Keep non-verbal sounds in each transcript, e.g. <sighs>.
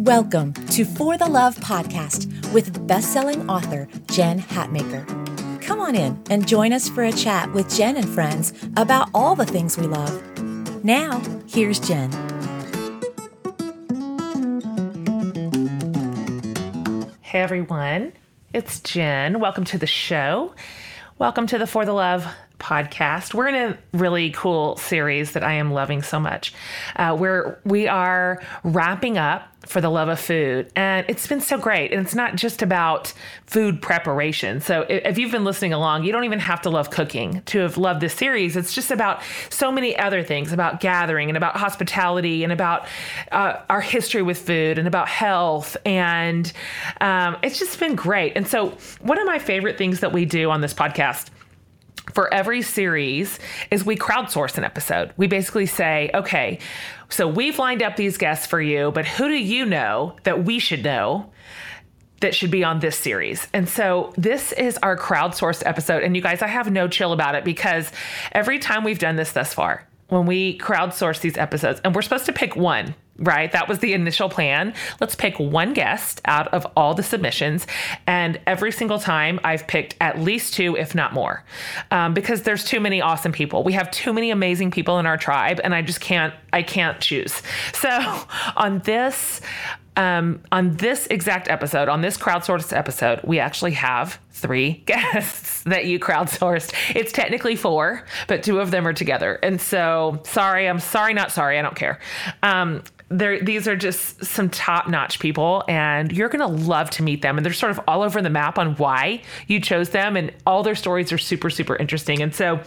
Welcome to For the Love podcast with best-selling author Jen Hatmaker. Come on in and join us for a chat with Jen and friends about all the things we love. Now, here's Jen. Hey everyone, it's Jen. Welcome to the show. Welcome to the For the Love podcast. We're in a really cool series that I am loving so much, uh, where we are wrapping up for the love of food. And it's been so great. And it's not just about food preparation. So if you've been listening along, you don't even have to love cooking to have loved this series. It's just about so many other things about gathering and about hospitality and about uh, our history with food and about health. And um, it's just been great. And so, one of my favorite things that we do on this podcast for every series is we crowdsource an episode. We basically say, okay, so we've lined up these guests for you, but who do you know that we should know? That should be on this series. And so this is our crowdsourced episode. And you guys, I have no chill about it because every time we've done this thus far, when we crowdsource these episodes, and we're supposed to pick one, right? That was the initial plan. Let's pick one guest out of all the submissions. And every single time I've picked at least two, if not more, um, because there's too many awesome people. We have too many amazing people in our tribe, and I just can't, I can't choose. So <laughs> on this, um, on this exact episode, on this crowdsourced episode, we actually have three <laughs> guests that you crowdsourced. It's technically four, but two of them are together. And so, sorry, I'm sorry, not sorry, I don't care. Um, these are just some top notch people, and you're going to love to meet them. And they're sort of all over the map on why you chose them, and all their stories are super, super interesting. And so,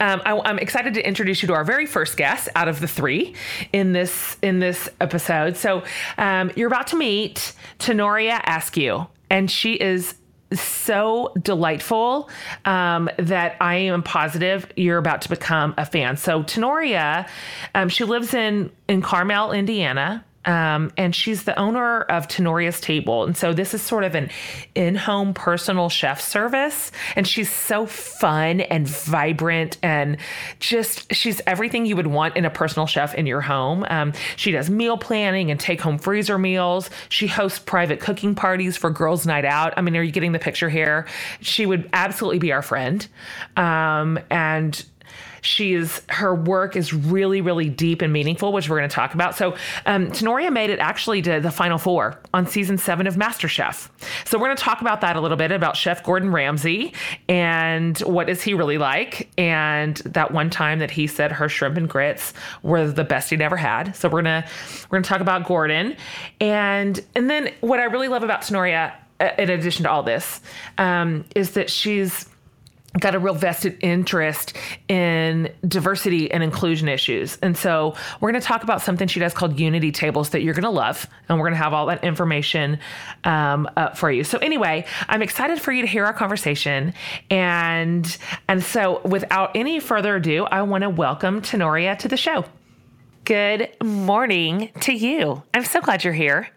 um, I, am excited to introduce you to our very first guest out of the three in this in this episode. So um, you're about to meet Tanorria Askew, and she is so delightful um, that I am positive you're about to become a fan. So Tanorria, um, she lives in in Carmel, Indiana. Um, and she's the owner of Tanorria's Table. And so this is sort of an in home personal chef service. And she's so fun and vibrant and just, she's everything you would want in a personal chef in your home. Um, she does meal planning and take home freezer meals. She hosts private cooking parties for Girls' Night Out. I mean, are you getting the picture here? She would absolutely be our friend. Um, and She's her work is really, really deep and meaningful, which we're going to talk about. So, um, Tanorria made it actually to the final four on season seven of MasterChef. So, we're going to talk about that a little bit about Chef Gordon Ramsay and what is he really like, and that one time that he said her shrimp and grits were the best he'd ever had. So, we're gonna we're gonna talk about Gordon, and and then what I really love about Tanorria, uh, in addition to all this, um, is that she's got a real vested interest in diversity and inclusion issues. And so we're going to talk about something she does called Unity Tables that you're going to love. And we're going to have all that information um, for you. So anyway, I'm excited for you to hear our conversation. And, and so without any further ado, I want to welcome Tanorria to the show. Good morning to you. I'm so glad you're here.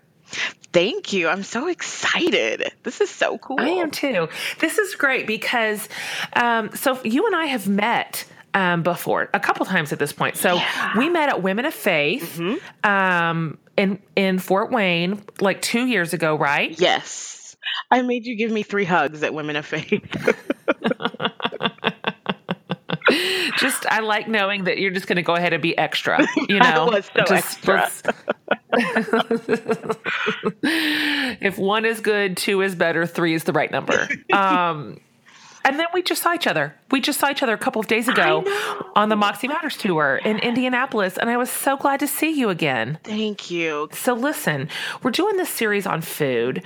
Thank you. I'm so excited. This is so cool. I am too. This is great because, um, so you and I have met um, before a couple times at this point. So yeah. we met at Women of Faith mm-hmm. um, in in Fort Wayne like two years ago, right? Yes. I made you give me three hugs at Women of Faith. <laughs> <laughs> <laughs> just I like knowing that you're just going to go ahead and be extra. <laughs> You know, was so just, extra. <laughs> if one is good, two is better, three is the right number. Um, and then we just saw each other. We just saw each other a couple of days ago on the Moxie Matters tour in Indianapolis, and I was so glad to see you again. Thank you. So, listen, we're doing this series on food,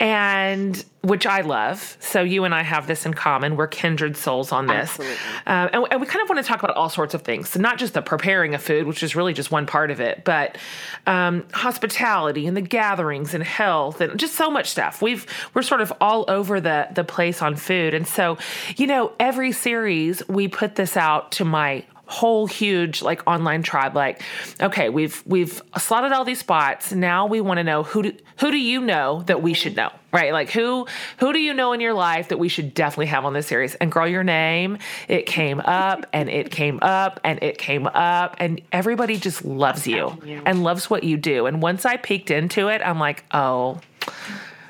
and which I love. So you and I have this in common. We're kindred souls on this. Uh, and, and, we kind of want to talk about all sorts of things. So not just the preparing of food, which is really just one part of it, but um, hospitality and the gatherings and health and just so much stuff. We've we're sort of all over the the place on food. And so, you know, every series we put this out to my whole huge like online tribe like okay we've we've slotted all these spots. Now we want to know who do, who do you know that we should know right? Like who who do you know in your life that we should definitely have on this series? And girl your name it came up and it came up and it came up and everybody just loves you. and loves what you do. And once i peeked into it i'm like oh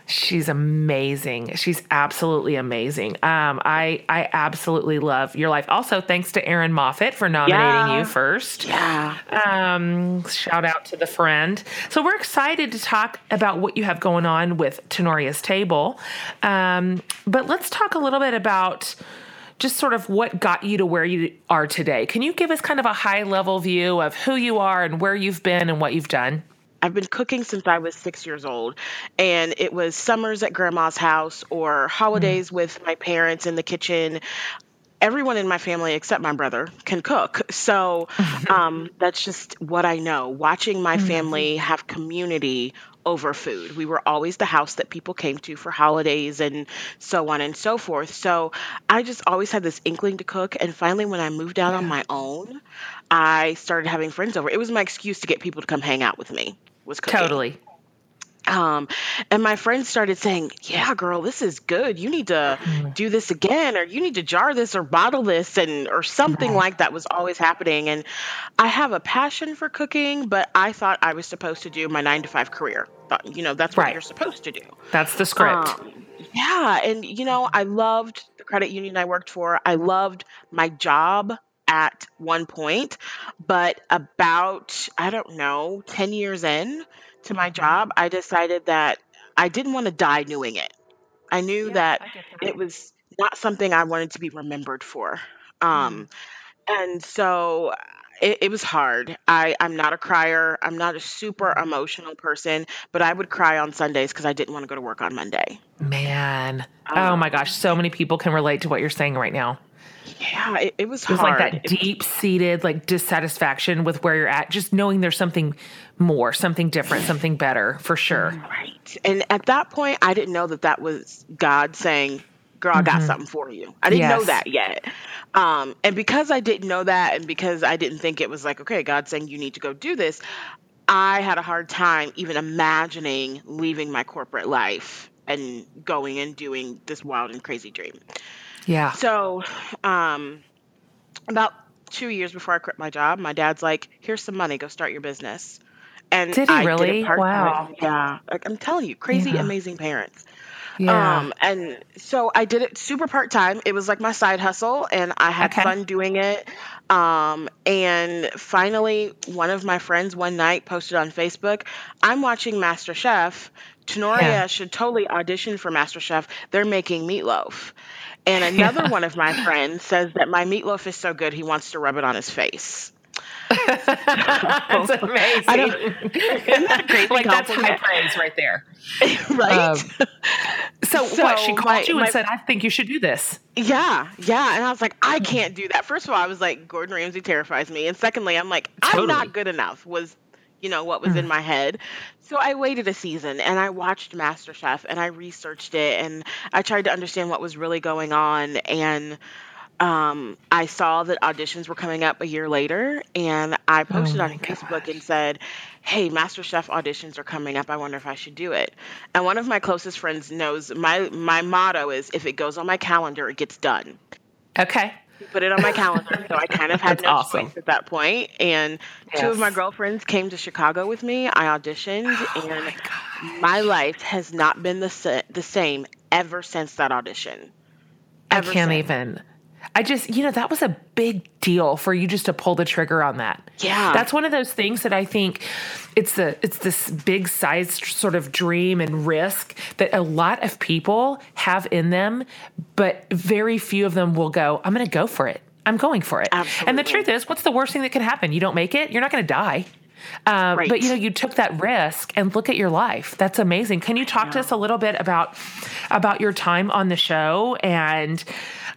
She's amazing. She's absolutely amazing. Um, I I absolutely love your life. Also, thanks to Aaron Moffat for nominating Yeah. you first. Yeah. Um, shout out to the friend. So we're excited to talk about what you have going on with Tanorria's Table. Um, but let's talk a little bit about just sort of what got you to where you are today. Can you give us kind of a high level view of who you are and where you've been and what you've done? I've been cooking since I was six years old, and it was summers at grandma's house or holidays with my parents in the kitchen. Everyone in my family except my brother can cook. So <laughs> um, that's just what I know. Watching my family have community over food. We were always the house that people came to for holidays and so on and so forth. So I just always had this inkling to cook. And finally, when I moved out on my own, I started having friends over. It was my excuse to get people to come hang out with me. Was cooking. Totally. Um, and my friends started saying, "Yeah, girl, this is good. You need to do this again, or you need to jar this or bottle this, and or something like that." Was always happening, and I have a passion for cooking, but I thought I was supposed to do my nine to five career. Thought, you know, that's what Right. you're supposed to do. That's the script. Um, yeah, and you know, I loved the credit union I worked for. I loved my job at one point, but about I don't know, 10 years in to my mm-hmm. job, I decided that I didn't want to die doing it. I knew that it was not something I wanted to be remembered for. Um, mm-hmm. and so it, it was hard. I, I'm not a crier. I'm not a super mm-hmm. emotional person, but I would cry on Sundays because I didn't want to go to work on Monday. Man. Um, oh my gosh. So many people can relate to what you're saying right now. Yeah, it, it was It was hard. like that deep seated like dissatisfaction with where you're at, just knowing there's something more, something different, something better for sure. Right. And at that point, I didn't know that that was God saying, Girl, I got something for you. I didn't know that yet. Um, and because I didn't know that, and because I didn't think it was like, okay, God's saying you need to go do this, I had a hard time even imagining leaving my corporate life and going and doing this wild and crazy dream. Yeah. So, um, about two years before I quit my job, my dad's like, "Here's some money. Go start your business." And Did he I really? part-time. Wow. Yeah, like I'm telling you, crazy, Yeah. amazing parents. Yeah. Um, and so I did it super part time. It was like my side hustle, and I had Okay. fun doing it. Um, and finally, one of my friends one night posted on Facebook, "I'm watching Master Chef. Tanorria Yeah. should totally audition for Master Chef. They're making meatloaf." And another <laughs> one of my friends says that my meatloaf is so good he wants to rub it on his face. that's <laughs> amazing. Isn't that a crazy like that's high praise right there. <laughs> right? Um, So, what she called my- you and my- said, "I think you should do this." Yeah, yeah. And I was like. I can't do that. First of all, I was like, Gordon Ramsay terrifies me. And secondly, I'm like, I'm not good enough, was, you know, what was Mm. in my head. So I waited a season and I watched MasterChef and I researched it and I tried to understand what was really going on. And um, I saw that auditions were coming up a year later, and I posted on Oh my Facebook and said, "Hey, MasterChef auditions are coming up. I wonder if I should do it." And one of my closest friends knows my my motto is, "If it goes on my calendar, it gets done." Okay. Put it on my calendar, so I kind of had That's no awesome. choice at that point. And two of my girlfriends came to Chicago with me. I auditioned, Oh and my my life has not been the the same ever since that audition. I can't since. even. I just, you know, that was a big deal for you just to pull the trigger on that. Yeah. That's one of those things that I think it's the it's this big sized sort of dream and risk that a lot of people have in them, but very few of them will go, I'm going to go for it. I'm going for it. And the truth is, what's the worst thing that could happen? You don't make it, you're not going to die. Uh, Right. But you know, you took that risk and look at your life. That's amazing. Can you talk to us a little bit about about your time on the show and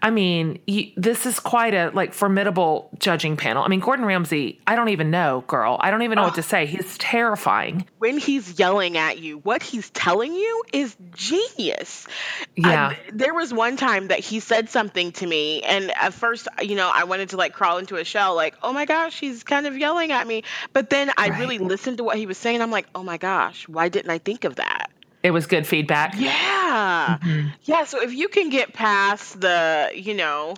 I mean, you, this is quite a like formidable judging panel. I mean, Gordon Ramsay, I don't even know, girl. I don't even know oh. what to ah. say. He's terrifying. When he's yelling at you, what he's telling you is genius. Yeah. There was one time that he said something to me, and at first, you know, I wanted to like crawl into a shell, like, oh my gosh, he's kind of yelling at me. But then I right. really listened to what he was saying. I'm like, oh my gosh, why didn't I think of that? It was good feedback. Yeah. Mm-hmm. Yeah. So if you can get past the, you know,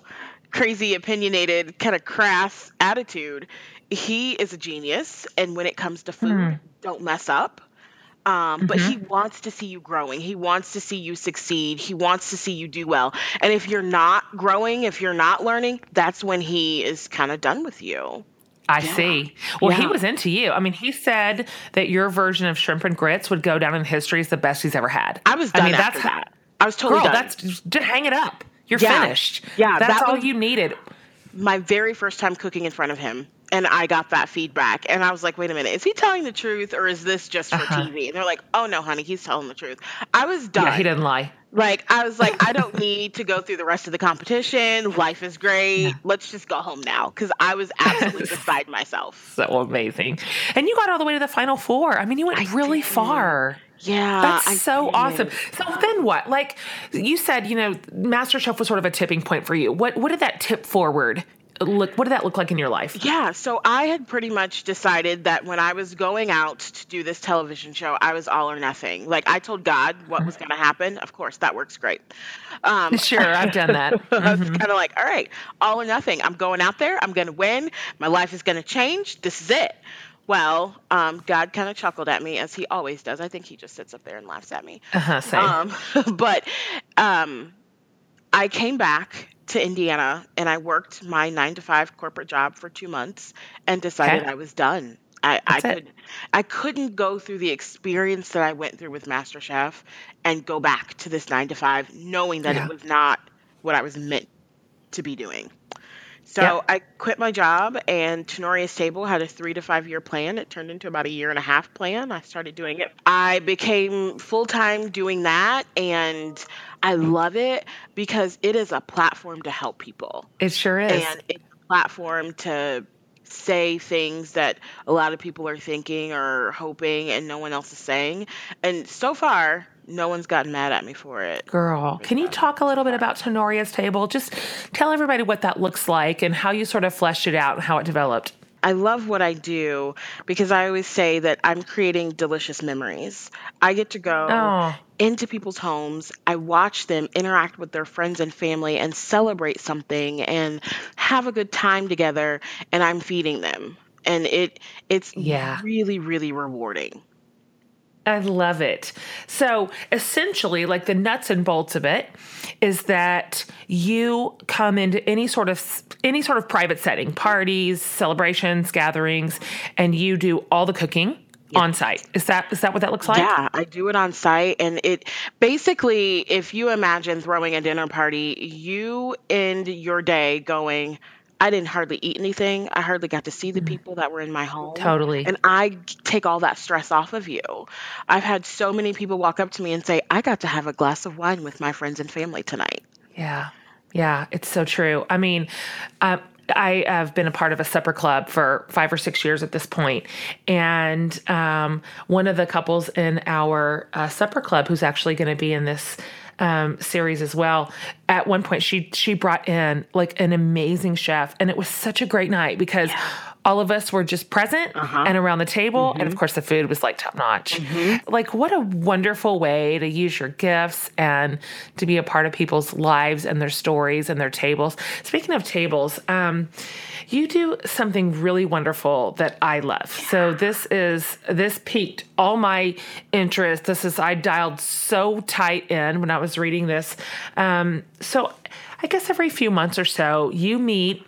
crazy, opinionated, kind of crass attitude, he is a genius. And when it comes to food, mm. don't mess up. Um, mm-hmm. But he wants to see you growing. He wants to see you succeed. He wants to see you do well. And if you're not growing, if you're not learning, that's when he is kind of done with you. I yeah. see. Well, yeah. he was into you. I mean, he said that your version of shrimp and grits would go down in history as the best he's ever had. I was done I mean, after that's, that. I was totally girl, done. That's just hang it up. You're yeah. finished. Yeah, that's that all you needed. My very first time cooking in front of him, and I got that feedback, and I was like, "Wait a minute, is he telling the truth, or is this just for uh-huh. TV?" And they're like, "Oh no, honey, he's telling the truth." I was done. Yeah, he didn't lie. Like I was like, I don't <laughs> need to go through the rest of the competition. Life is great. Yeah. Let's just go home now because I was absolutely <laughs> beside myself. So amazing, and you got all the way to the final four. I mean, you went I really did. far. Yeah, that's I so did. awesome. So then what? Like you said, you know, MasterChef was sort of a tipping point for you. What what did that tip forward look what did that look like in your life yeah so i had pretty much decided that when i was going out to do this television show i was all or nothing like i told god what was going to happen of course that works great um, <laughs> sure i've done that mm-hmm. <laughs> i was mm-hmm. kind of like all right all or nothing i'm going out there i'm going to win my life is going to change this is it well, um, God kind of chuckled at me as he always does. I think he just sits up there and laughs at me. Uh-huh, same. Um, <laughs> but um, I came back to Indiana and I worked my nine to five corporate job for two months and decided okay. I was done. I, I could I couldn't go through the experience that I went through with MasterChef and go back to this nine to five knowing that yeah. it was not what I was meant to be doing. So yep. I quit my job, and Tanorria's Table had a three to five year plan. It turned into about a year and a half plan. I started doing it. I became full time doing that, and I love it because it is a platform to help people. It sure is. And it's a platform to say things that a lot of people are thinking or hoping and no one else is saying. And so far, no one's gotten mad at me for it. Girl, can you talk a little bit about Tanorria's Table? Just tell everybody what that looks like and how you sort of fleshed it out and how it developed. I love what I do because I always say that I'm creating delicious memories. I get to go oh. into people's homes, I watch them interact with their friends and family and celebrate something and have a good time together and I'm feeding them. And it it's yeah. really really rewarding. I love it. So essentially, like the nuts and bolts of it is that you come into any sort of any sort of private setting, parties, celebrations, gatherings, and you do all the cooking on site. Is that is that what that looks like? Yeah, I do it on site and it basically if you imagine throwing a dinner party, you end your day going I didn't hardly eat anything. I hardly got to see the mm. people that were in my home. Totally. And I take all that stress off of you. I've had so many people walk up to me and say, I got to have a glass of wine with my friends and family tonight. Yeah. Yeah. It's so true. I mean, uh, I have been a part of a supper club for five or six years at this point, and um, one of the couples in our uh, supper club, who's actually going to be in this um, series as well. At one point, she she brought in like an amazing chef, and it was such a great night because. Yeah all of us were just present uh-huh. and around the table. Mm-hmm. And of mm-hmm. course, the food was like top notch. Mm-hmm. Like, what a wonderful way to use your gifts and to be a part of people's lives and their stories and their tables. Speaking of tables, um, you do something really wonderful that I love. Yeah. So this is this piqued all my interest. This is I dialed so tight in when I was reading this. Um, so I guess every few months or so, you meet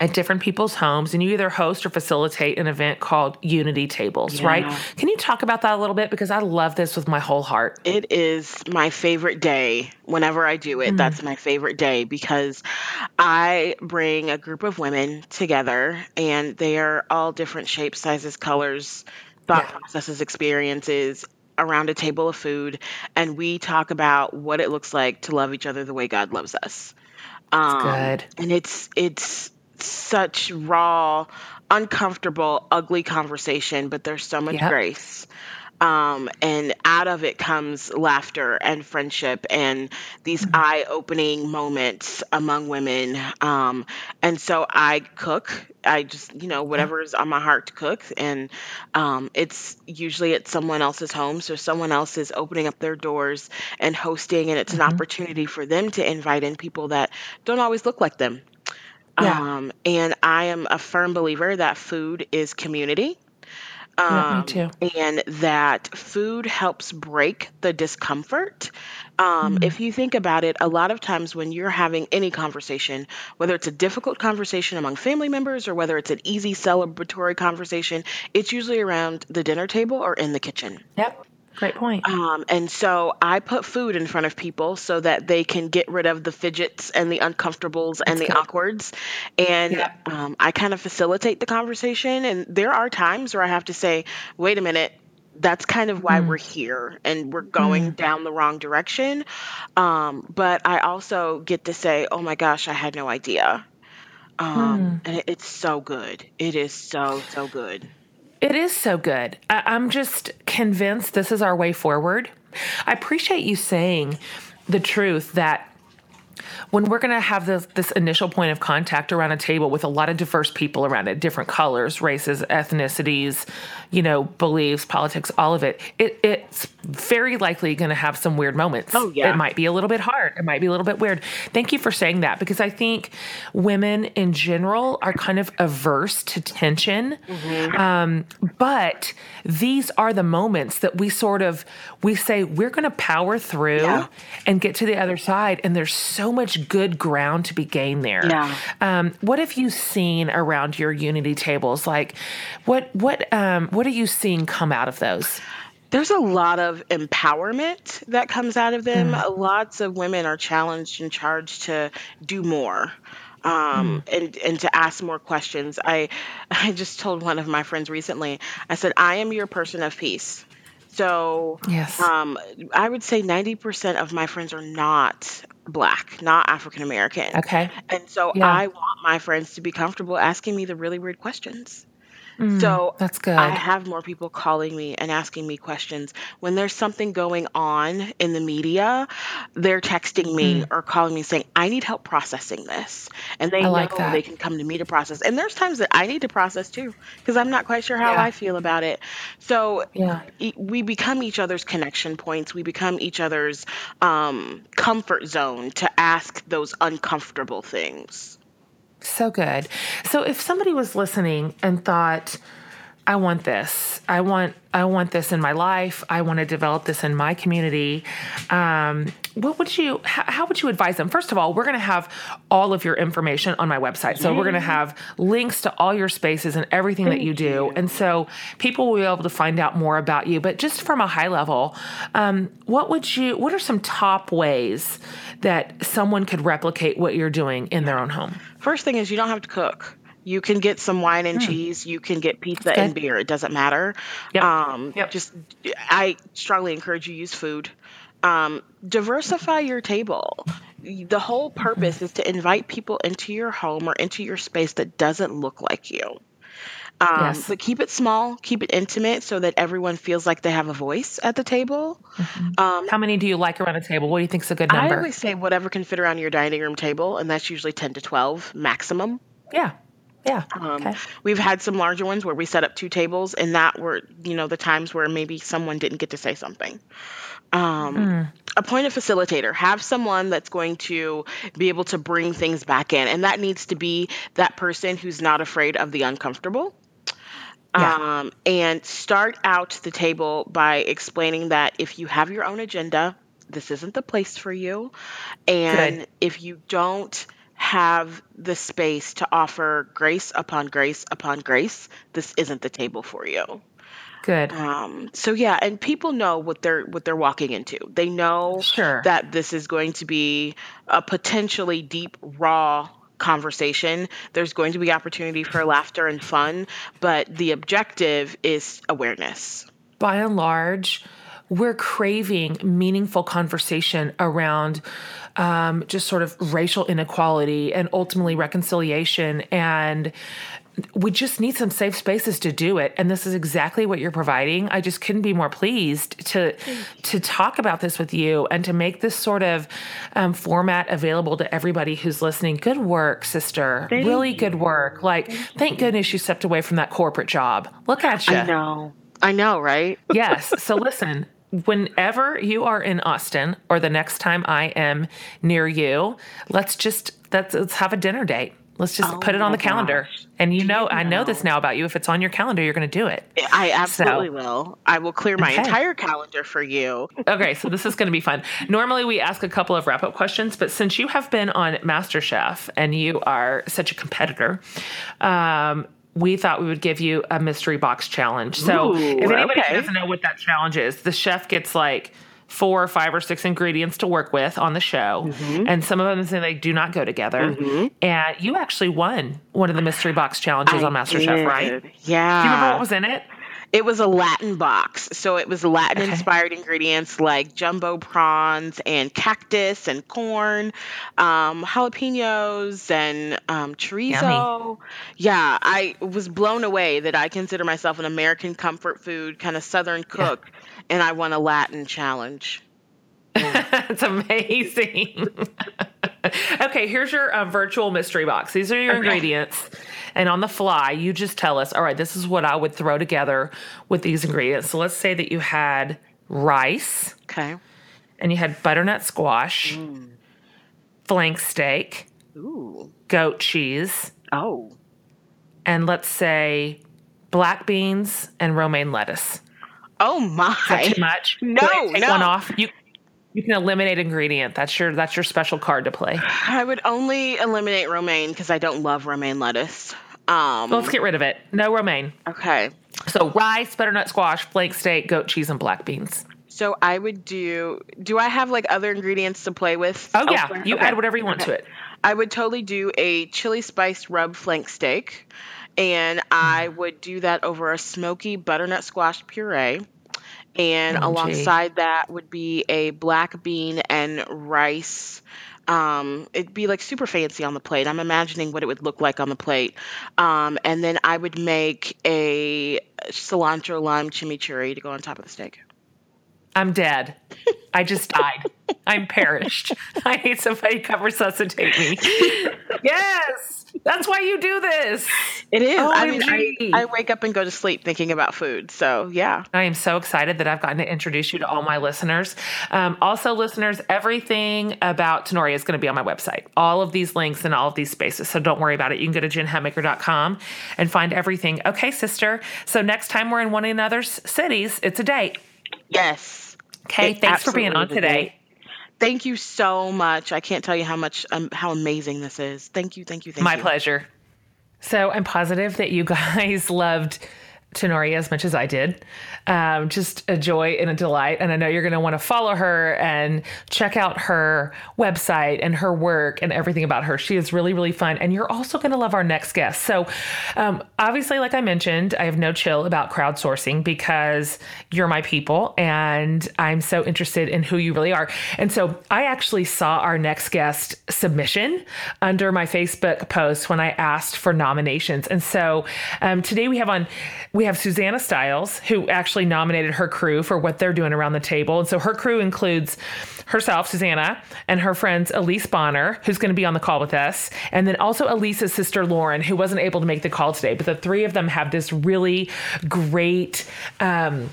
at different people's homes and you either host or facilitate an event called Unity Tables, yeah. right? Can you talk about that a little bit? Because I love this with my whole heart. It is my favorite day. Whenever I do it, mm. that's my favorite day because I bring a group of women together and they are all different shapes, sizes, colors, thought yeah. processes, experiences around a table of food and we talk about what it looks like to love each other the way God loves us. Um, good. And it's it's such raw, uncomfortable, ugly conversation, but there's so much Yep. grace. Um, and out of it comes laughter and friendship and these eye opening moments among women. Um, and so I cook. I just, you know, whatever's on my heart to cook. And um, it's usually at someone else's home. So someone else is opening up their doors and hosting. And it's an opportunity for them to invite in people that don't always look like them. Yeah. Um, and I am a firm believer that food is community. Yeah, me Um, too. and that food helps break the discomfort. Um, Mm. if you think about it, a lot of times when you're having any conversation, whether it's a difficult conversation among family members or whether it's an easy celebratory conversation, it's usually around the dinner table or in the kitchen. Yep. Great point. Um, and so I put food in front of people so that they can get rid of the fidgets and the uncomfortables and the good. awkwards. And Yeah. um, I kind of facilitate the conversation. And there are times where I have to say, wait a minute. That's kind of why we're here and we're going down the wrong direction. Um, but I also get to say, oh my gosh, I had no idea. Um, And it, it's so good. It is so, so good. It is so good. I, I'm just convinced this is our way forward. I appreciate you saying the truth that when we're going to have this, this initial point of contact around a table with a lot of diverse people around it, different colors, races, ethnicities, you know, beliefs, politics, all of it, it it's very likely going to have some weird moments. Oh, yeah. It might be a little bit hard. It might be a little bit weird. Thank you for saying that because I think women in general are kind of averse to tension. Um, but these are the moments that we sort of we say we're going to power through Yeah. and get to the other side and there's so much good ground to be gained there Yeah. um, what have you seen around your unity tables like what what um, what are you seeing come out of those There's a lot of empowerment that comes out of them. Lots of women are challenged and charged to do more. Um, and, and to ask more questions. I <laughs> I just told one of my friends recently, I said, I am your person of peace. So Yes. um, I would say 90% of my friends are not black, not African American. okay And so Yeah. I want my friends to be comfortable asking me the really weird questions. So that's good. I have more people calling me and asking me questions. When there's something going on in the media, they're texting me Mm. or calling me saying, I need help processing this. And they I like know that. they can come to me to process. And there's times that I need to process too, because I'm not quite sure how Yeah. I feel about it. So Yeah. e- we become each other's connection points. We become each other's um, comfort zone to ask those uncomfortable things. So good. So if somebody was listening and thought, I want this. I want I want this in my life. I want to develop this in my community. Um, what would you? How, how would you advise them? First of all, we're going to have all of your information on my website. So we're going to have links to all your spaces and everything that you do, and so people will be able to find out more about you. But just from a high level, um, what would you? What are some top ways that someone could replicate what you're doing in their own home? First thing is you don't have to cook. You can get some wine and cheese. You can get pizza good. and beer. It doesn't matter. Yep. Um, Yep. Just, I strongly encourage you use food. Um, diversify your table. The whole purpose is to invite people into your home or into your space that doesn't look like you. Um, Yes. But keep it small, keep it intimate so that everyone feels like they have a voice at the table. Um, How many do you like around a table? What do you think is a good number? I always say whatever can fit around your dining room table, and that's usually 10 to 12 maximum. yeah. Yeah. Um, okay. We've had some larger ones where we set up two tables, and that were, you know, the times where maybe someone didn't get to say something. Um, Appoint a facilitator. Have someone that's going to be able to bring things back in, and that needs to be that person who's not afraid of the uncomfortable. Yeah. Um, and start out the table by explaining that if you have your own agenda, this isn't the place for you. And Good. if you don't have the space to offer grace upon grace upon grace, this isn't the table for you. Good. Um, so yeah, and people know what they're what they're walking into. They know Sure. that this is going to be a potentially deep, raw conversation. There's going to be opportunity for laughter and fun, but the objective is awareness. By and large, we're craving meaningful conversation around um, just sort of racial inequality and ultimately reconciliation. And we just need some safe spaces to do it and this is exactly what you're providing i just couldn't be more pleased to to talk about this with you and to make this sort of um, format available to everybody who's listening good work sister Thank really you. good work like thank goodness you stepped away from that corporate job look at you I know. I know, right? yes. So listen, whenever you are in Austin or the next time I am near you, let's just let's, let's have a dinner date. Let's just Oh put it on the calendar. gosh. And you know, you I know this now about you. If it's on your calendar, you're going to do it. I absolutely will. I will clear my Okay. entire calendar for you. Okay, so this is going to be fun. Normally, we ask a couple of wrap up questions, but since you have been on MasterChef and you are such a competitor, um, we thought we would give you a mystery box challenge. So, Ooh, if anybody okay. doesn't know what that challenge is, the chef gets like four or five or six ingredients to work with on the show, Mm-hmm. and some of them say they do not go together. And you actually won one of the mystery box challenges on MasterChef, right? Yeah. Do you remember what was in it? It was a Latin box. So it was Latin inspired ingredients like jumbo prawns and cactus and corn, um, jalapenos and um, chorizo. Yeah, I was blown away that I consider myself an American comfort food, kind of Southern cook, and I won a Latin challenge. <laughs> That's amazing. <laughs> <laughs> okay, here's your uh, virtual mystery box. These are your ingredients. And on the fly, you just tell us, all right, this is what I would throw together with these ingredients. So let's say that you had rice Okay. and you had butternut squash, flank steak, Ooh. goat cheese, Oh. and let's say black beans and romaine lettuce. Oh my. Is that too much? No, take no. one off. You you can eliminate ingredient. That's your that's your special card to play. I would only eliminate romaine because I don't love romaine lettuce. Um, Let's get rid of it. No romaine. okay. So rice, butternut squash, flake steak, goat cheese, and black beans. So I would do. Do I have like other ingredients to play with? Oh yeah, you Okay. add whatever you want to it. I would totally do a chili spiced rub flank steak, and I Mm. would do that over a smoky butternut squash puree. And OMG. alongside that would be a black bean and rice. Um, it'd be like super fancy on the plate. I'm imagining what it would look like on the plate. Um, and then I would make a cilantro lime chimichurri to go on top of the steak. I'm dead. I just died. I'm perished. <laughs> I need somebody to come resuscitate me. Yes, that's why you do this. It is. I mean, I, I wake up and go to sleep thinking about food. So yeah. I am so excited that I've gotten to introduce you to all my listeners. Um, also, listeners, everything about Tanorria is going to be on my website. All of these links and all of these spaces. So don't worry about it. You can go to jenhatmaker.com and find everything. Okay, sister. So next time we're in one another's cities, it's a date. Yes. Okay. It Thanks for being on absolutely is a today. Thank you so much. I can't tell you how much um, how amazing this is. Thank you, thank you, thank My you. My pleasure. So I'm positive that you <laughs> guys loved Tanorria as much as I did. Um, just a joy and a delight. And I know you're going to want to follow her and check out her website and her work and everything about her. She is really, really fun. And you're also going to love our next guest. So, um, obviously, like I mentioned, I have no chill about crowdsourcing because you're my people and I'm so interested in who you really are. And so, I actually saw our next guest submission under my Facebook post when I asked for nominations. And so, um, today we have on, we have Susanna Stiles, who actually nominated her crew for what they're doing around the table. And so her crew includes herself, Susanna, and her friends Elise Bonner, who's going to be on the call with us, and then also Elise's sister Lauren, who wasn't able to make the call today. But the three of them have this really great. Um,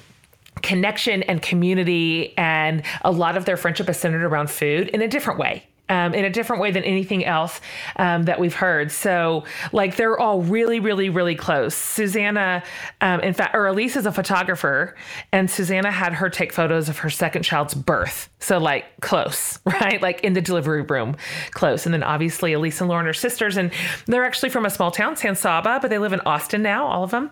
connection and community and a lot of their friendship is centered around food in a different way um, in a different way than anything else um, that we've heard. So, like, they're all really, really, really close. Susanna, um, in fact, or Elise is a photographer, and Susanna had her take photos of her second child's birth. So, like, close, <laughs> right? Like in the delivery room, close. And then obviously, Elise and Lauren are sisters, and they're actually from a small town, San Saba, but they live in Austin now, all of them.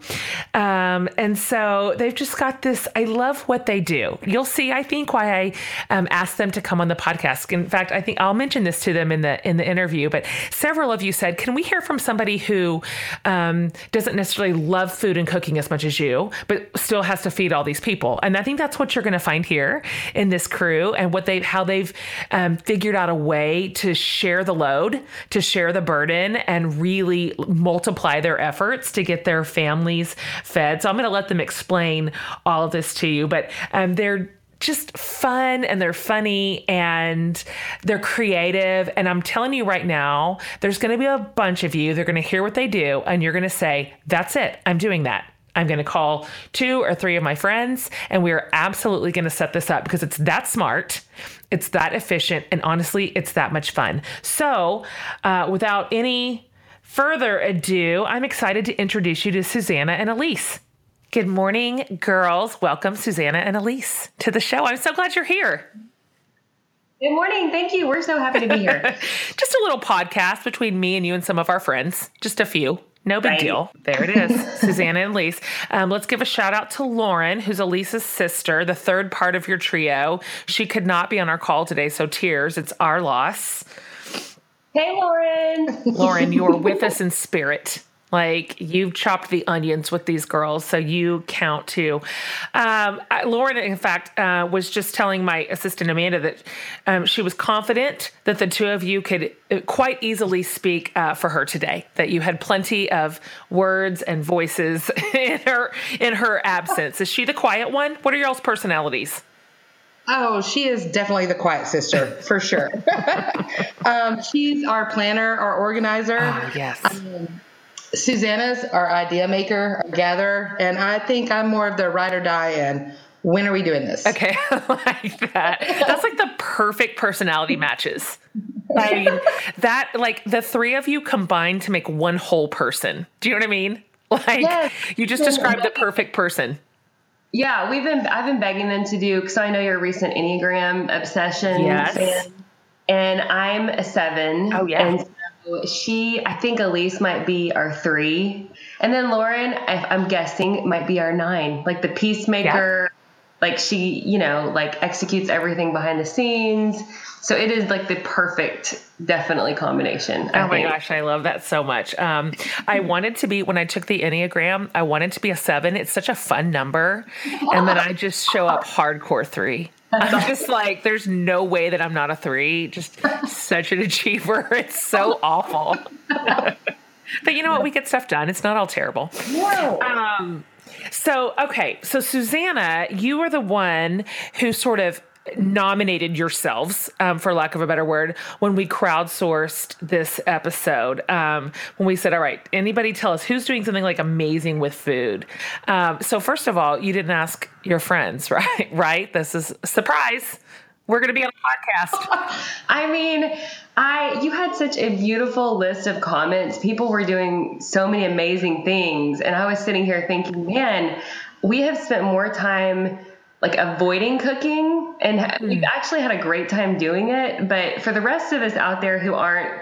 Um, and so they've just got this. I love what they do. You'll see, I think, why I um, asked them to come on the podcast. In fact, I think I'll mention mentioned this to them in the in the interview, but several of you said, "Can we hear from somebody who um, doesn't necessarily love food and cooking as much as you, but still has to feed all these people?" And I think that's what you're going to find here in this crew, and what they how they've um, figured out a way to share the load, to share the burden, and really multiply their efforts to get their families fed. So I'm going to let them explain all of this to you, but um, they're just fun and they're funny and they're creative. And I'm telling you right now, there's going to be a bunch of you. They're going to hear what they do and you're going to say, That's it. I'm doing that. I'm going to call two or three of my friends and we are absolutely going to set this up because it's that smart, it's that efficient, and honestly, it's that much fun. So, uh, without any further ado, I'm excited to introduce you to Susanna and Elise. Good morning, girls. Welcome, Susanna and Elise, to the show. I'm so glad you're here. Good morning. Thank you. We're so happy to be here. <laughs> Just a little podcast between me and you and some of our friends. Just a few. No big right. deal. There it is, <laughs> Susanna and Elise. Um, let's give a shout out to Lauren, who's Elise's sister, the third part of your trio. She could not be on our call today, so tears. It's our loss. Hey, Lauren. Lauren, you are with <laughs> us in spirit. Like you've chopped the onions with these girls, so you count too. Um, Lauren, in fact, uh, was just telling my assistant Amanda that um, she was confident that the two of you could uh, quite easily speak uh, for her today. That you had plenty of words and voices <laughs> in her in her absence. Is she the quiet one? What are y'all's personalities? Oh, she is definitely the quiet sister for sure. <laughs> um, she's our planner, our organizer. Oh, yes. Um, Susanna's our idea maker, our gatherer, and I think I'm more of the ride or die and when are we doing this? Okay, <laughs> I like that. That's like the perfect personality matches. I mean, <laughs> that like the three of you combined to make one whole person. Do you know what I mean? <laughs> Like yes. you just described the perfect person. Yeah, we've been I've been begging them to do because I know your recent Enneagram obsession. Yes. And, and I'm a seven. Oh yeah. And she, I think Elise might be our three. And then Lauren, I'm guessing, might be our nine. Like the peacemaker. Like she, you know, like executes everything behind the scenes. So it is like the perfect, definitely combination. I oh my think. gosh, I love that so much. Um, I wanted to be when I took the Enneagram, I wanted to be a seven. It's such a fun number, and then I just show up hardcore three. I'm just like, there's no way that I'm not a three. Just such an achiever. <laughs> It's so awful. <laughs> but you know what? We get stuff done. It's not all terrible. No. Um, so, okay. So, Susanna, you are the one who sort of nominated yourselves, um, for lack of a better word, when we crowdsourced this episode. Um, when we said, all right, anybody tell us who's doing something like amazing with food? Um, so, first of all, you didn't ask your friends, <laughs> right? right? This is a surprise. We're going to be on a podcast. <laughs> I mean, I you had such a beautiful list of comments. People were doing so many amazing things, and I was sitting here thinking, man, we have spent more time like avoiding cooking and mm. we've actually had a great time doing it but for the rest of us out there who aren't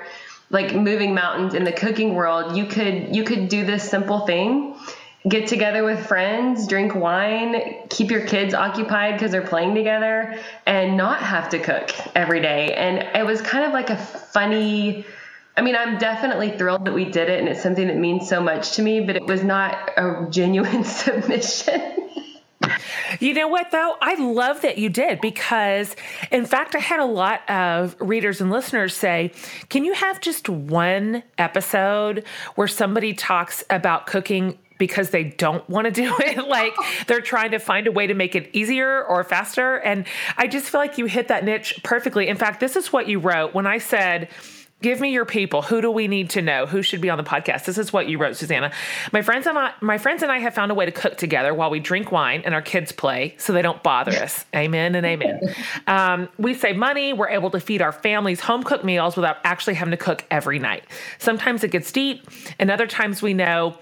like moving mountains in the cooking world you could you could do this simple thing get together with friends drink wine keep your kids occupied because they're playing together and not have to cook every day and it was kind of like a funny I mean, I'm definitely thrilled that we did it and it's something that means so much to me, but it was not a <laughs> genuine submission. You know what, though? I love that you did because, in fact, I had a lot of readers and listeners say, Can you have just one episode where somebody talks about cooking because they don't want to do <laughs> it. like <laughs> they're trying to find a way to make it easier or faster. And I just feel like you hit that niche perfectly. In fact, this is what you wrote when I said, Give me your people. Who do we need to know? Who should be on the podcast? This is what you wrote, Susanna. My friends and I, my friends and I have found a way to cook together while we drink wine and our kids play, so they don't bother us. <laughs> amen and amen. Um, we save money. We're able to feed our families home cooked meals without actually having to cook every night. Sometimes it gets deep, and other times we know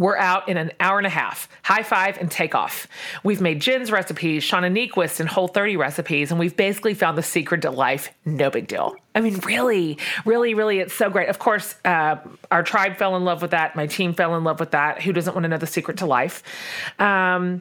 we're out in an hour and a half. High five and take off. We've made Jen's recipes, Shauna Niequist, and Whole 30 recipes, and we've basically found the secret to life. No big deal. I mean, really, really, really, it's so great. Of course, uh, our tribe fell in love with that. My team fell in love with that. Who doesn't want to know the secret to life? Um,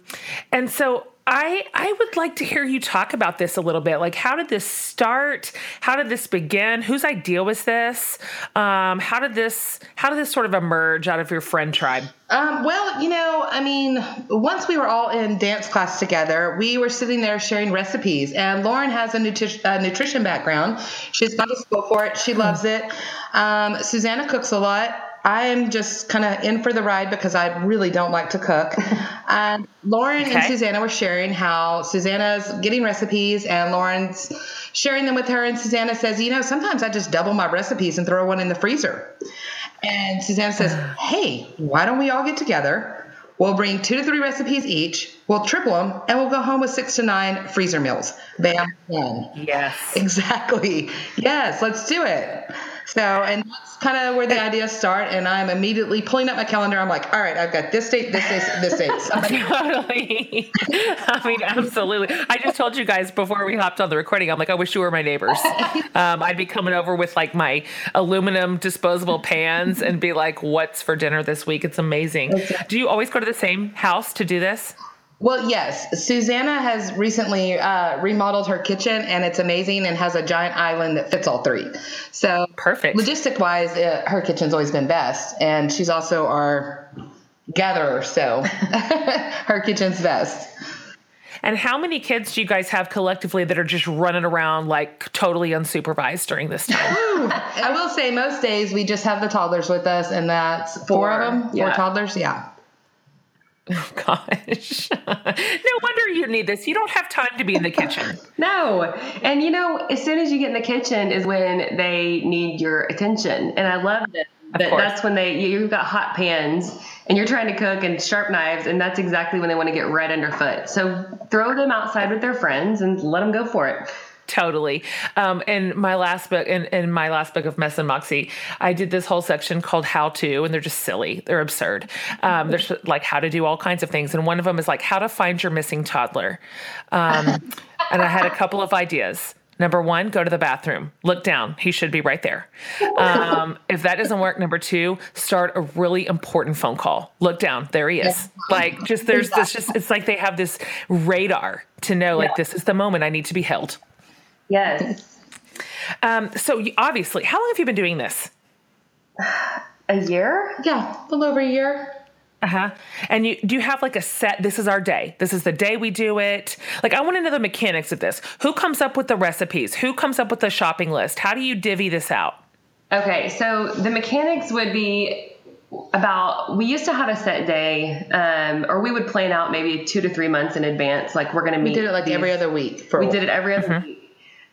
and so I I would like to hear you talk about this a little bit. Like, how did this start? How did this begin? Whose idea was this? Um, how did this How did this sort of emerge out of your friend tribe? Um, well, you know, I mean, once we were all in dance class together, we were sitting there sharing recipes. And Lauren has a, nutri- a nutrition background. She's gone to school for it. She loves it. Um, Susanna cooks a lot. I'm just kind of in for the ride because I really don't like to cook. <laughs> and Lauren okay. and Susanna were sharing how Susanna's getting recipes and Lauren's sharing them with her. And Susanna says, you know, sometimes I just double my recipes and throw one in the freezer. And Susanna says, <sighs> hey, why don't we all get together? We'll bring two to three recipes each. We'll triple them, and we'll go home with six to nine freezer meals. Bam, done. Yes. <laughs> Exactly. Yes, let's do it. So, and that's kind of where the ideas start. And I'm immediately pulling up my calendar. I'm like, all right, I've got this date, this date, this date. <laughs> totally. I mean, absolutely. I just told you guys before we hopped on the recording, I'm like, I wish you were my neighbors. Um, I'd be coming over with like my aluminum disposable pans and be like, what's for dinner this week? It's amazing. Do you always go to the same house to do this? Well, yes. Susanna has recently uh, remodeled her kitchen, and it's amazing and has a giant island that fits all three. So perfect. Logistic wise, uh, her kitchen's always been best, and she's also our gatherer, so <laughs> her kitchen's best. And how many kids do you guys have collectively that are just running around like totally unsupervised during this time? I will say most days we just have the toddlers with us, and that's four, four of them, yeah. four toddlers. Yeah. <laughs> Oh gosh. <laughs> no wonder you need this. You don't have time to be in the kitchen. <laughs> no. And you know, as soon as you get in the kitchen is when they need your attention. And I love that. That that's when they you've got hot pans and you're trying to cook and sharp knives and that's exactly when they want to get right underfoot. So throw them outside with their friends and let them go for it totally. Um, in my last book, in, in my last book of Mess and Moxie, I did this whole section called How to, and they're just silly. They're absurd. Um, there's like how to do all kinds of things. And one of them is like how to find your missing toddler. Um, <laughs> and I had a couple of ideas. Number one, go to the bathroom. Look down. He should be right there. Um, <laughs> if that doesn't work, number two, start a really important phone call. Look down. There he is. Like, just there's this, just, it's like they have this radar to know, like, this is the moment I need to be held. Yes. Um, so obviously, how long have you been doing this? A year? Yeah, a little over a year. Uh huh. And you do you have like a set? This is our day. This is the day we do it. Like I want to know the mechanics of this. Who comes up with the recipes? Who comes up with the shopping list? How do you divvy this out? Okay, so the mechanics would be about we used to have a set day um, or we would plan out maybe two to three months in advance like we're going to meet we did it like these, every other week we did it every other mm-hmm. week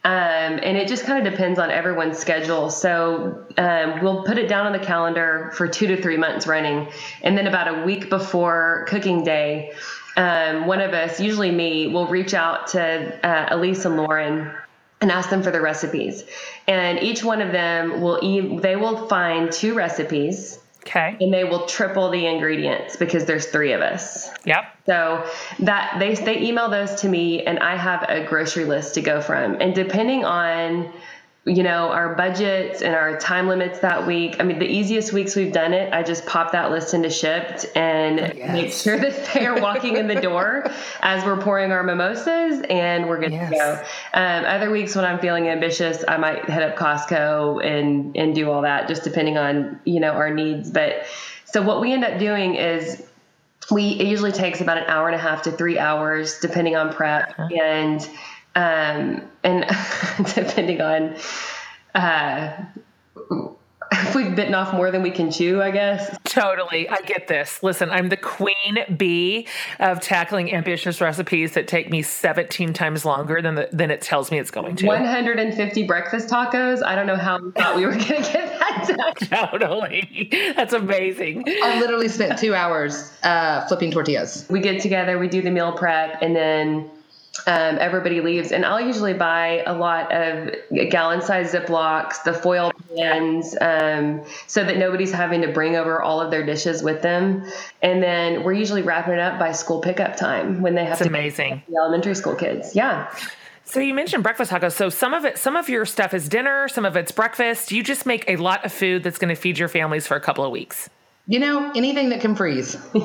um, and it just kind of depends on everyone's schedule. So um, we'll put it down on the calendar for two to three months running. And then about a week before cooking day, um, one of us, usually me, will reach out to uh, Elise and Lauren and ask them for the recipes. And each one of them will, e- they will find two recipes Okay. And they will triple the ingredients because there's three of us. Yep. So that they they email those to me and I have a grocery list to go from. And depending on you know, our budgets and our time limits that week. I mean, the easiest weeks we've done it, I just pop that list into Shipt and yes. make sure that they are <laughs> walking in the door as we're pouring our mimosas and we're good yes. to go. Um, other weeks when I'm feeling ambitious, I might head up Costco and, and do all that just depending on, you know, our needs. But so what we end up doing is we, it usually takes about an hour and a half to three hours depending on prep. Uh-huh. And, um, and <laughs> depending on uh, if we've bitten off more than we can chew, I guess. Totally. I get this. Listen, I'm the queen bee of tackling ambitious recipes that take me 17 times longer than the, than it tells me it's going to. 150 breakfast tacos. I don't know how we thought we were going to get that done. <laughs> totally. That's amazing. I literally spent two hours uh, flipping tortillas. We get together, we do the meal prep, and then um, everybody leaves. And I'll usually buy a lot of gallon size Ziplocs, the foil pans, um, so that nobody's having to bring over all of their dishes with them. And then we're usually wrapping it up by school pickup time when they have That's to amazing. The elementary school kids. Yeah. So you mentioned breakfast tacos. So some of it, some of your stuff is dinner, some of it's breakfast. You just make a lot of food that's going to feed your families for a couple of weeks. You know, anything that can freeze. <laughs>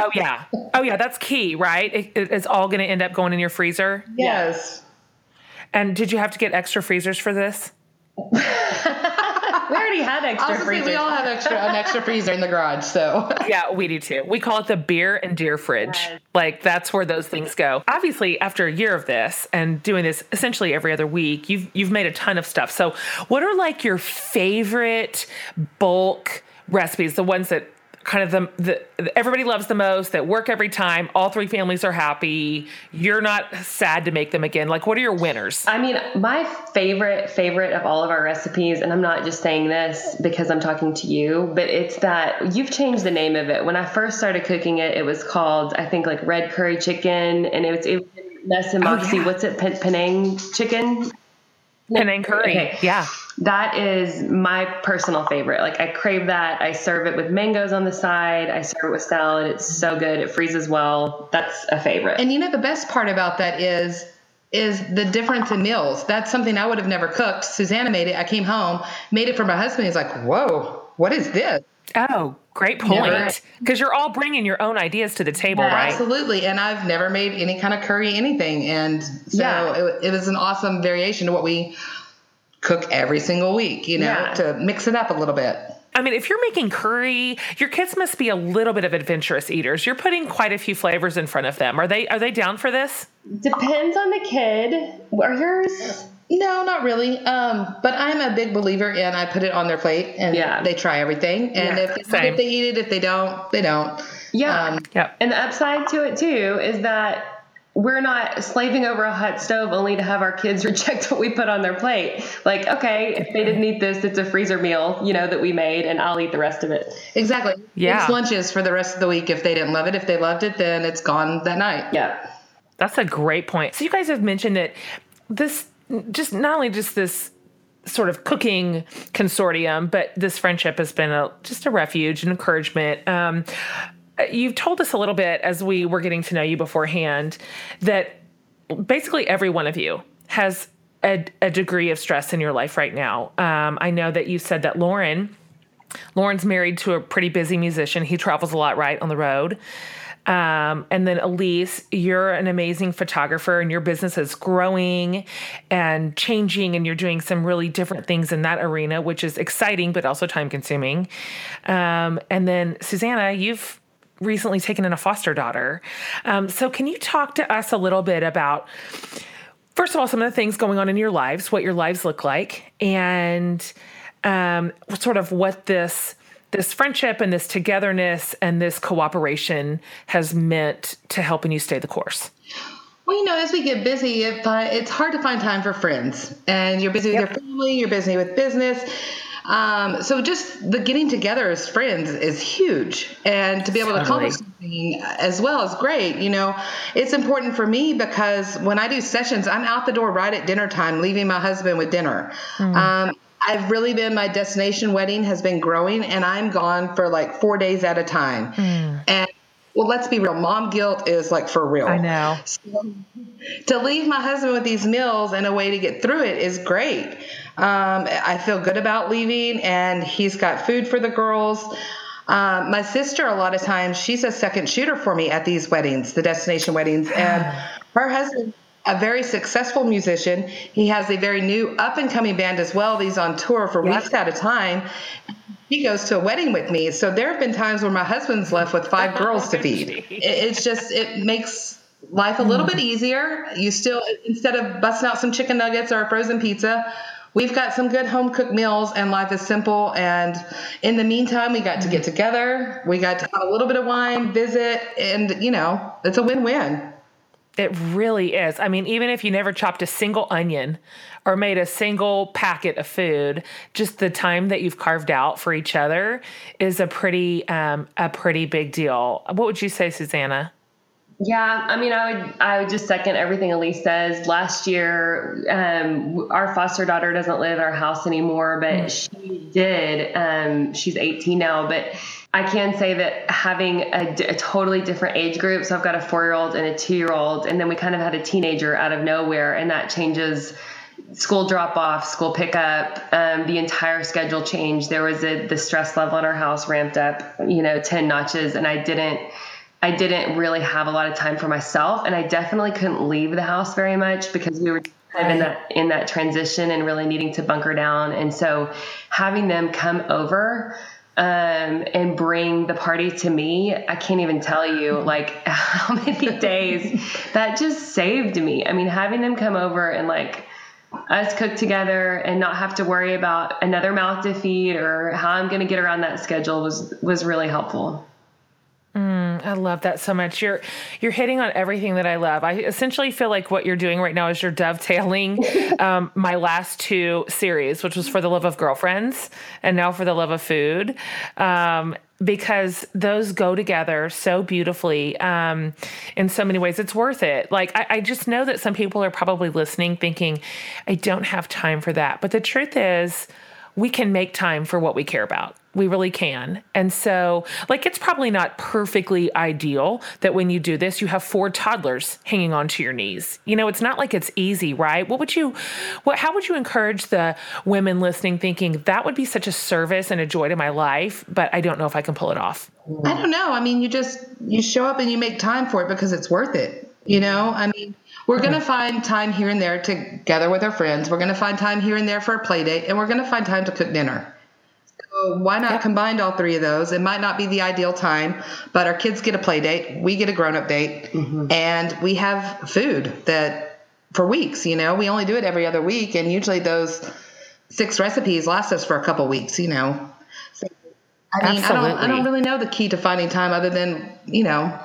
Oh yeah. Oh yeah. That's key, right? It, it- it's all going to end up going in your freezer. Yes. And did you have to get extra freezers for this? <laughs> We already had extra Honestly, freezers. we all have extra an extra freezer in the garage, so <laughs> Yeah, we do too. We call it the beer and deer fridge. Yes. Like that's where those things go. Obviously, after a year of this and doing this essentially every other week, you've you've made a ton of stuff. So, what are like your favorite bulk recipes? The ones that kind of the, the everybody loves the most that work every time. All three families are happy. You're not sad to make them again. Like, what are your winners? I mean, my favorite favorite of all of our recipes, and I'm not just saying this because I'm talking to you, but it's that you've changed the name of it. When I first started cooking it, it was called I think like red curry chicken, and it was it was oh, Mess and Moxie. yeah. What's it? Pen- Penang chicken. Penang curry. Okay. Yeah. That is my personal favorite. Like I crave that. I serve it with mangoes on the side. I serve it with salad. It's so good. It freezes well. That's a favorite. And you know the best part about that is is the difference in meals. That's something I would have never cooked. Susanna made it. I came home, made it for my husband. He's like, "Whoa, what is this?" Oh, great point. Because you're all bringing your own ideas to the table, Yeah, right? Absolutely. And I've never made any kind of curry anything, and so Yeah. it, it was an awesome variation to what we cook every single week. You know, Yeah. to mix it up a little bit. I mean, if you're making curry, your kids must be a little bit of adventurous eaters. You're putting quite a few flavors in front of them. Are they are they down for this? Depends on the kid. Are yours? No, not really. Um, but I'm a big believer in I put it on their plate and Yeah. they try everything. And Yeah, if, same. if they eat it, if they don't, they don't. Yeah. Um, Yep. And the upside to it too is that we're not slaving over a hot stove only to have our kids <laughs> reject what we put on their plate. Like, okay, if they didn't eat this, it's a freezer meal, you know, that we made, and I'll eat the rest of it. Exactly. Yeah. It's lunches for the rest of the week. If they didn't love it, if they loved it, then it's gone that night. Yeah. That's a great point. So you guys have mentioned that this just not only just this sort of cooking consortium, but this friendship has been a just a refuge and encouragement. Um, you've told us a little bit as we were getting to know you beforehand that basically every one of you has a, a degree of stress in your life right now. Um, I know that you said that Lauren, Lauren's married to a pretty busy musician. He travels a lot, right, on the road. Um, and then Elise, you're an amazing photographer, and your business is growing and changing, and you're doing some really different things in that arena, which is exciting but also time consuming. Um, and then Susanna, you've recently taken in a foster daughter. Um, so, can you talk to us a little bit about? First of all, some of the things going on in your lives, what your lives look like, and um, sort of what this this friendship and this togetherness and this cooperation has meant to helping you stay the course. Well, you know, as we get busy, it's hard to find time for friends. And you're busy with your family, you're busy with business. Um, so just the getting together as friends is huge. And to be able to accomplish something as well is great. You know, it's important for me because when I do sessions, I'm out the door right at dinner time, leaving my husband with dinner. Um, I've really been, my destination wedding has been growing and I'm gone for like four days at a time. And well, let's be real. Mom guilt is like for real. I know. To leave my husband with these meals and a way to get through it is great. Um, I feel good about leaving, and he's got food for the girls. Um, my sister, a lot of times, she's a second shooter for me at these weddings, the destination weddings, <sighs> and her husband. A very successful musician. He has a very new up and coming band as well. He's on tour for weeks at a time. He goes to a wedding with me. So there have been times where my husband's left with five <laughs> girls to feed. It, it's just, it makes life a little bit easier. You still, instead of busting out some chicken nuggets or a frozen pizza, we've got some good home cooked meals and life is simple. And in the meantime, we got to get together. We got to have a little bit of wine, visit, and, you know, it's a win win. It really is. I mean, even if you never chopped a single onion or made a single packet of food, just the time that you've carved out for each other is a pretty um, a pretty big deal. What would you say, Susanna? Yeah, I mean, I would I would just second everything Elise says. Last year, um, our foster daughter doesn't live at our house anymore, but she did. Um, she's 18 now, but I can say that having a totally different age group. So I've got a four year old and a two year old, and then we kind of had a teenager out of nowhere, and that changes school drop off, school pickup, um, the entire schedule changed. There was a the stress level in our house ramped up, you know, ten notches, and I didn't. I didn't really have a lot of time for myself, and I definitely couldn't leave the house very much because we were kind of in that in that transition and really needing to bunker down. And so, having them come over um, and bring the party to me, I can't even tell you <laughs> like how many days that just saved me. I mean, having them come over and like us cook together and not have to worry about another mouth to feed or how I'm going to get around that schedule was was really helpful. I love that so much. You're you're hitting on everything that I love. I essentially feel like what you're doing right now is you're dovetailing <laughs> um, my last two series, which was for the love of girlfriends and now for the love of food. Um, because those go together so beautifully um, in so many ways. It's worth it. Like, I, I, just know that some people are probably listening thinking, I don't have time for that. But the truth is, we can make time for what we care about. We really can. And so, like, it's probably not perfectly ideal that when you do this, you have four toddlers hanging onto your knees. You know, it's not like it's easy, right? What would you, what, how would you encourage the women listening thinking that would be such a service and a joy to my life, but I don't know if I can pull it off? I don't know. I mean, you just, you show up and you make time for it because it's worth it. You know, I mean, we're going to find time here and there to gather with our friends. We're going to find time here and there for a play date, and we're going to find time to cook dinner. So why not combine all three of those? It might not be the ideal time, but our kids get a play date, we get a grown up date, mm-hmm. and we have food that for weeks. You know, we only do it every other week, and usually those six recipes last us for a couple weeks. You know, so, I mean, Absolutely. I don't, I don't really know the key to finding time other than you know,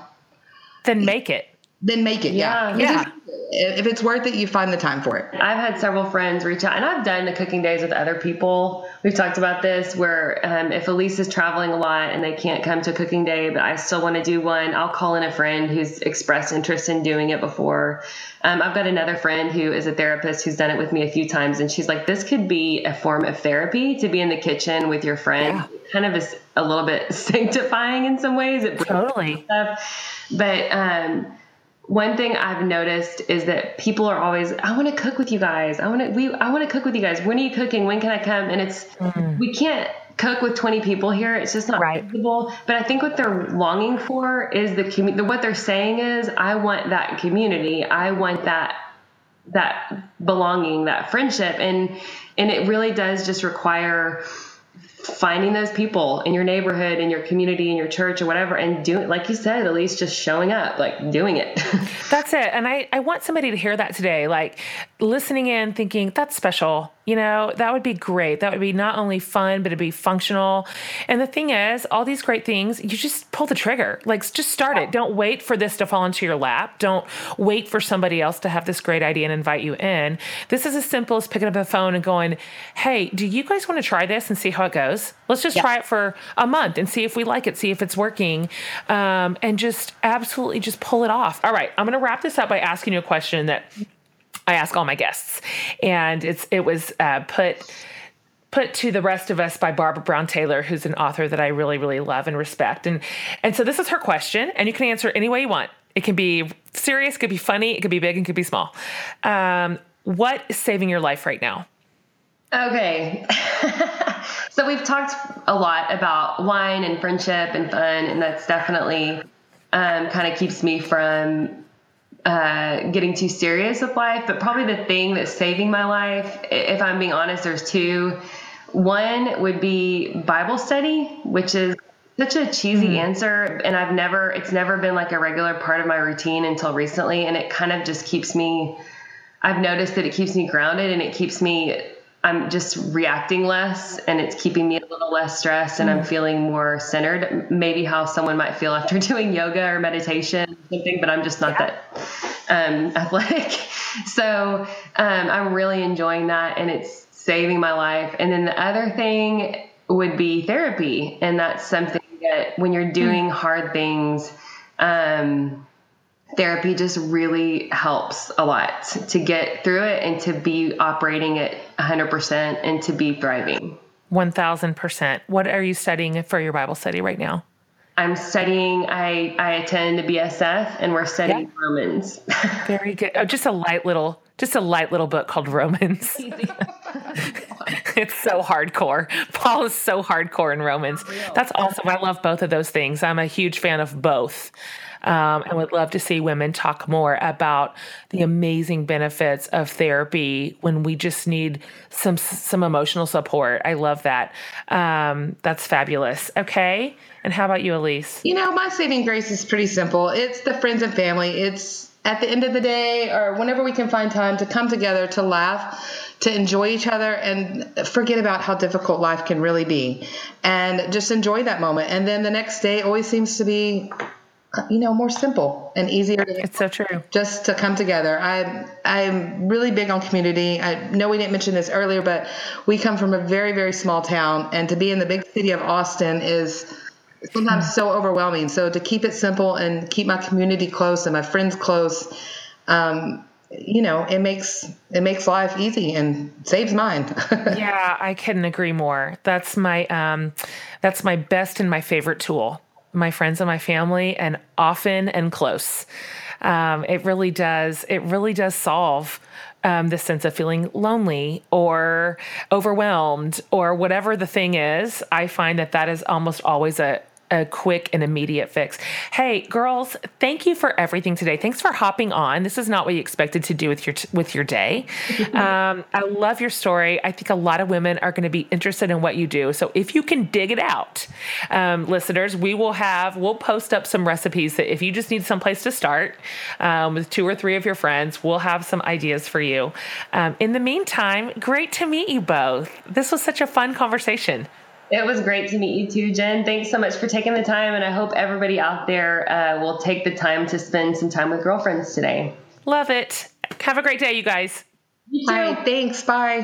then make it then make it. Yeah. Yeah. yeah. If it's worth it, you find the time for it. I've had several friends reach out, and I've done the cooking days with other people. We've talked about this where um, if Elise is traveling a lot and they can't come to a cooking day, but I still want to do one, I'll call in a friend who's expressed interest in doing it before. Um, I've got another friend who is a therapist who's done it with me a few times, and she's like, "This could be a form of therapy to be in the kitchen with your friend. Yeah. Kind of is a little bit <laughs> sanctifying in some ways. It totally. Stuff. But um, one thing I've noticed is that people are always, I want to cook with you guys. I want to, we, I want to cook with you guys. When are you cooking? When can I come? And it's, mm. we can't cook with 20 people here. It's just not right. possible. But I think what they're longing for is the community. What they're saying is, I want that community. I want that, that belonging, that friendship. And, and it really does just require, finding those people in your neighborhood, in your community, in your church, or whatever, and doing, like you said, at least just showing up, like doing it. <laughs> That's it. And I, I want somebody to hear that today, like listening in, thinking, that's special you know, that would be great. That would be not only fun, but it'd be functional. And the thing is, all these great things, you just pull the trigger. Like, just start it. Don't wait for this to fall into your lap. Don't wait for somebody else to have this great idea and invite you in. This is as simple as picking up the phone and going, Hey, do you guys want to try this and see how it goes? Let's just yeah. try it for a month and see if we like it, see if it's working, um, and just absolutely just pull it off. All right, I'm going to wrap this up by asking you a question that I ask all my guests, and it's it was uh, put put to the rest of us by Barbara Brown Taylor, who's an author that I really really love and respect. And and so this is her question, and you can answer any way you want. It can be serious, it could be funny, it could be big, it could be small. Um, what is saving your life right now? Okay. <laughs> so we've talked a lot about wine and friendship and fun, and that's definitely um, kind of keeps me from uh, getting too serious with life, but probably the thing that's saving my life, if I'm being honest, there's two. One would be Bible study, which is such a cheesy mm-hmm. answer, and I've never, it's never been like a regular part of my routine until recently, and it kind of just keeps me. I've noticed that it keeps me grounded and it keeps me I'm just reacting less and it's keeping me a little less stressed and mm. I'm feeling more centered. Maybe how someone might feel after <laughs> doing yoga or meditation or something, but I'm just not yeah. that um, <laughs> athletic. So um, I'm really enjoying that and it's saving my life. And then the other thing would be therapy. And that's something that when you're doing mm. hard things, um, therapy just really helps a lot to get through it and to be operating at 100% and to be thriving. 1000%. What are you studying for your Bible study right now? I'm studying, I, I attend the BSF and we're studying yeah. Romans. <laughs> Very good. Oh, just a light little just a light little book called Romans. <laughs> <laughs> it's so hardcore. Paul is so hardcore in Romans. That's awesome. I love both of those things. I'm a huge fan of both. Um, and would love to see women talk more about the amazing benefits of therapy when we just need some some emotional support. I love that. Um, that's fabulous. Okay, and how about you, Elise? You know, my saving grace is pretty simple. It's the friends and family. It's at the end of the day, or whenever we can find time to come together to laugh to enjoy each other and forget about how difficult life can really be and just enjoy that moment. And then the next day always seems to be you know more simple and easier it's so true. just to come together. I'm i'm really big on community. I know we didn't mention this earlier but we come from a very very small town and to be in the big city of austin is sometimes so overwhelming. So to keep it simple and keep my community close and my friends close um, you know it makes it makes life easy and saves mine. <laughs> Yeah i couldn't agree more. That's my um that's my best and my favorite tool my friends and my family and often and close. Um, it really does. It really does solve um, the sense of feeling lonely or overwhelmed or whatever the thing is. I find that that is almost always a, a quick and immediate fix. Hey, girls, thank you for everything today. Thanks for hopping on. This is not what you expected to do with your with your day. <laughs> um, I love your story. I think a lot of women are going to be interested in what you do. So if you can dig it out, um, listeners, we will have we'll post up some recipes that if you just need some place to start um, with two or three of your friends, we'll have some ideas for you. Um, in the meantime, great to meet you both. This was such a fun conversation. It was great to meet you too, Jen. Thanks so much for taking the time, and I hope everybody out there uh, will take the time to spend some time with girlfriends today. Love it. Have a great day, you guys. You too. Bye. Thanks. Bye.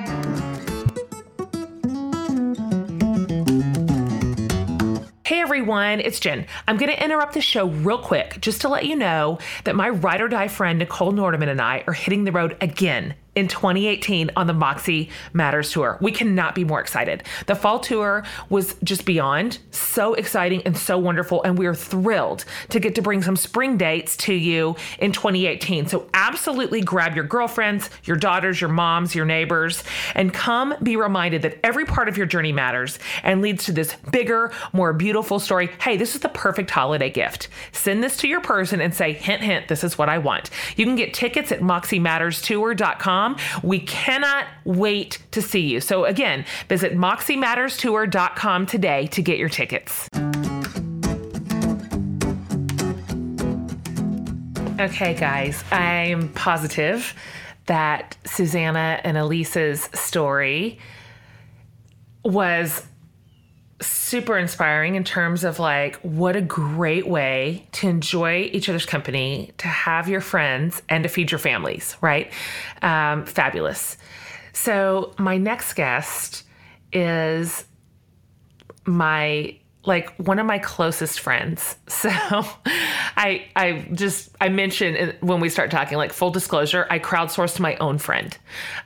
Hey everyone, it's Jen. I'm going to interrupt the show real quick just to let you know that my ride or die friend Nicole Nordeman and I are hitting the road again in 2018 on the Moxie Matters Tour. We cannot be more excited. The fall tour was just beyond so exciting and so wonderful, and we are thrilled to get to bring some spring dates to you in 2018. So, absolutely grab your girlfriends, your daughters, your moms, your neighbors, and come be reminded that every part of your journey matters and leads to this bigger, more beautiful story. Hey, this is the perfect holiday gift. Send this to your person and say, hint, hint, this is what I want. You can get tickets at moxiematterstour.com we cannot wait to see you. So, again, visit moxiematterstour.com today to get your tickets. Okay, guys, I'm positive that Susanna and Elise's story was super inspiring in terms of like what a great way to enjoy each other's company, to have your friends, and to feed your families, right? Um, fabulous. So, my next guest is my like one of my closest friends. <laughs> So I I just I mentioned when we start talking like full disclosure, I crowdsourced my own friend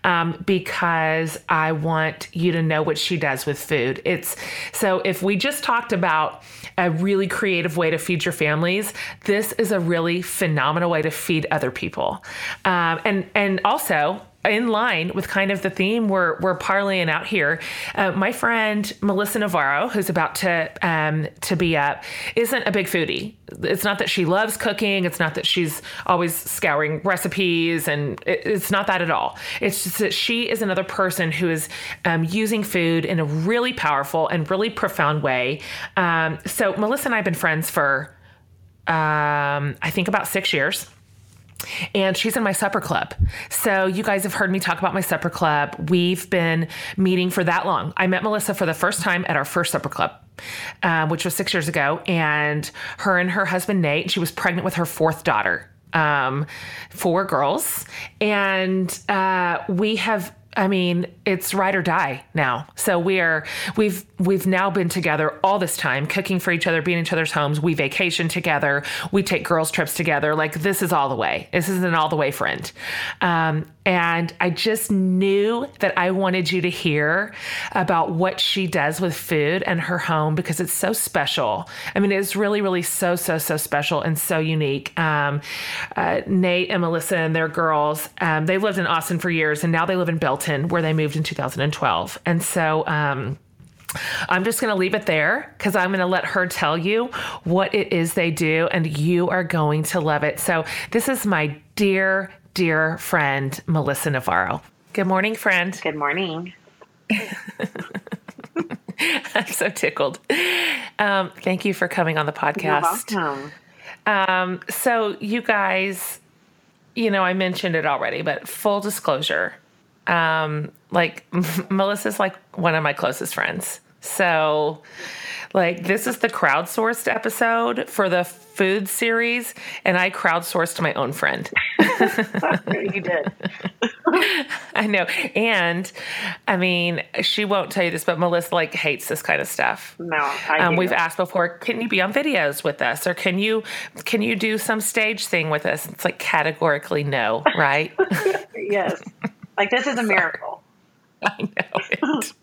um, because I want you to know what she does with food. It's so if we just talked about a really creative way to feed your families, this is a really phenomenal way to feed other people, um, and and also in line with kind of the theme we're we're parlaying out here. Uh, my friend Melissa Navarro, who's about to um, to be up, isn't a big foodie. It's not that she loves cooking. It's not that she's always scouring recipes, and it, it's not that at all. It's just that she is another person who is um, using food in a really powerful and really profound way. Um, so Melissa and I have been friends for um, I think about six years and she's in my supper club. So you guys have heard me talk about my supper club. We've been meeting for that long. I met Melissa for the first time at our first supper club. Um, which was six years ago, and her and her husband Nate. She was pregnant with her fourth daughter, um, four girls, and uh, we have I mean, it's ride or die now. So we are we've we've now been together all this time, cooking for each other, being in each other's homes. We vacation together. We take girls trips together. Like this is all the way. This is an all the way friend. Um, and I just knew that I wanted you to hear about what she does with food and her home because it's so special. I mean, it's really, really so, so, so special and so unique. Um, uh, Nate and Melissa and their girls, um, they've lived in Austin for years and now they live in Belton where they moved in 2012. And so, um, I'm just going to leave it there because I'm going to let her tell you what it is they do, and you are going to love it. So, this is my dear, dear friend, Melissa Navarro. Good morning, friend. Good morning. <laughs> I'm so tickled. Um, thank you for coming on the podcast. You're welcome. Um, so, you guys, you know, I mentioned it already, but full disclosure, um, like <laughs> Melissa's like one of my closest friends. So, like, this is the crowdsourced episode for the food series, and I crowdsourced my own friend. <laughs> you did. <laughs> I know. And I mean, she won't tell you this, but Melissa like hates this kind of stuff. No, I Um, we've asked before, can you be on videos with us, or can you can you do some stage thing with us? It's like categorically no, right? yes. Like this is a <laughs> miracle. <laughs> I know it.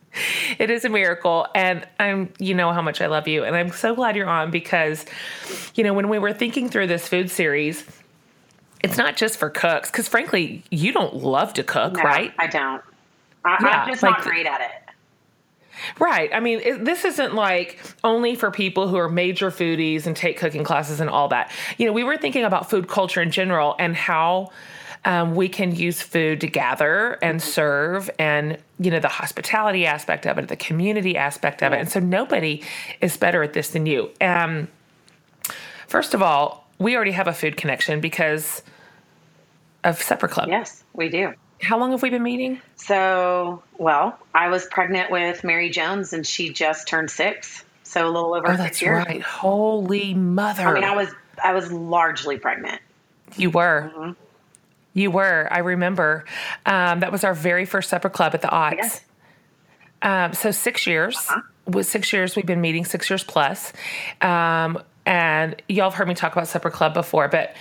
It is a miracle, and I'm you know how much I love you, and I'm so glad you're on because, you know, when we were thinking through this food series, it's not just for cooks because frankly, you don't love to cook, No, right? I don't. I, Yeah, I'm just like not great at it. Right. I mean, it, this isn't like only for people who are major foodies and take cooking classes and all that. You know, we were thinking about food culture in general and how um, we can use food to gather and serve and, you know, the hospitality aspect of it, the community aspect of it. And so nobody is better at this than you. Um, first of all, we already have a food connection because of Supper Club. Yes, we do. How long have we been meeting? So, well, I was pregnant with Mary Jones, and she just turned six. So a little over Oh, six that's years. right. Holy mother. I mean, I was I was largely pregnant. You were. Mm-hmm. You were. I remember. Um, that was our very first supper club at the Odds. Yes. Um, so six years. Uh-huh. With six years, we've been meeting six years plus. Um, and y'all have heard me talk about supper club before, but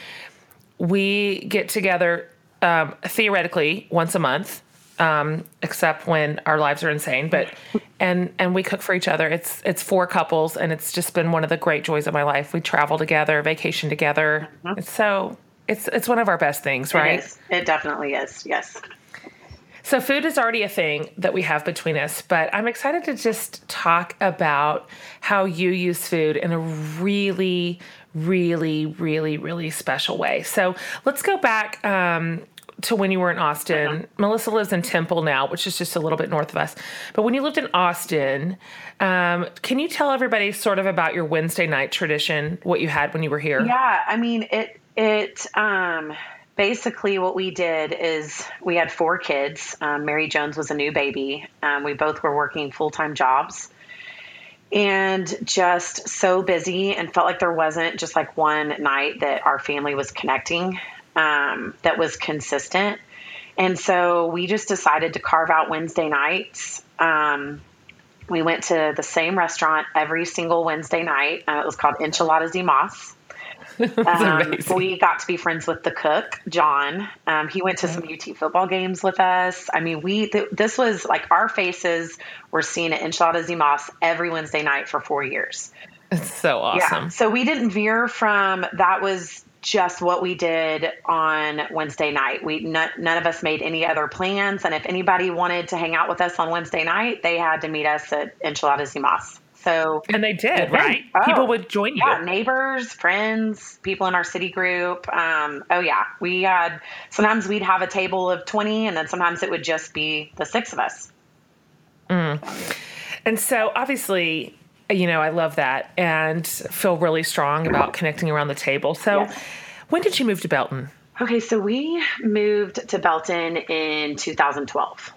we get together um, theoretically once a month, um, except when our lives are insane. But and and we cook for each other. It's it's four couples, and it's just been one of the great joys of my life. We travel together, vacation together. It's so it's it's one of our best things, right? It. It definitely is. Yes. So food is already a thing that we have between us, but I'm excited to just talk about how you use food in a really, really, really, really special way. So let's go back um, to when you were in Austin. Melissa lives in Temple now, which is just a little bit north of us. But when you lived in Austin, um, can you tell everybody sort of about your Wednesday night tradition, what you had when you were here? Yeah, I mean it. It um, basically what we did is we had four kids. Um, Mary Jones was a new baby. Um, we both were working full time jobs, and just so busy, and felt like there wasn't just like one night that our family was connecting um, that was consistent. And so we just decided to carve out Wednesday nights. Um, we went to the same restaurant every single Wednesday night. Uh, it was called Enchiladas y Mas. <laughs> Um, we got to be friends with the cook, John. Um, he went to some UT football games with us. I mean, we th- this was like our faces were seen at Enchiladas y Mas every Wednesday night for four years. It's so awesome. Yeah. So we didn't veer from that was just what we did on Wednesday night. We none, none of us made any other plans, and if anybody wanted to hang out with us on Wednesday night, they had to meet us at Enchiladas y Mas. So And they did, right? Oh. People would join you. yeah, neighbors, friends, people in our city group. Um, oh yeah, we had sometimes we'd have a table of twenty, and then sometimes it would just be the six of us. And so obviously, you know, I love that and feel really strong about connecting around the table. So Yes. when did you move to Belton? Okay, so we moved to Belton in 2012.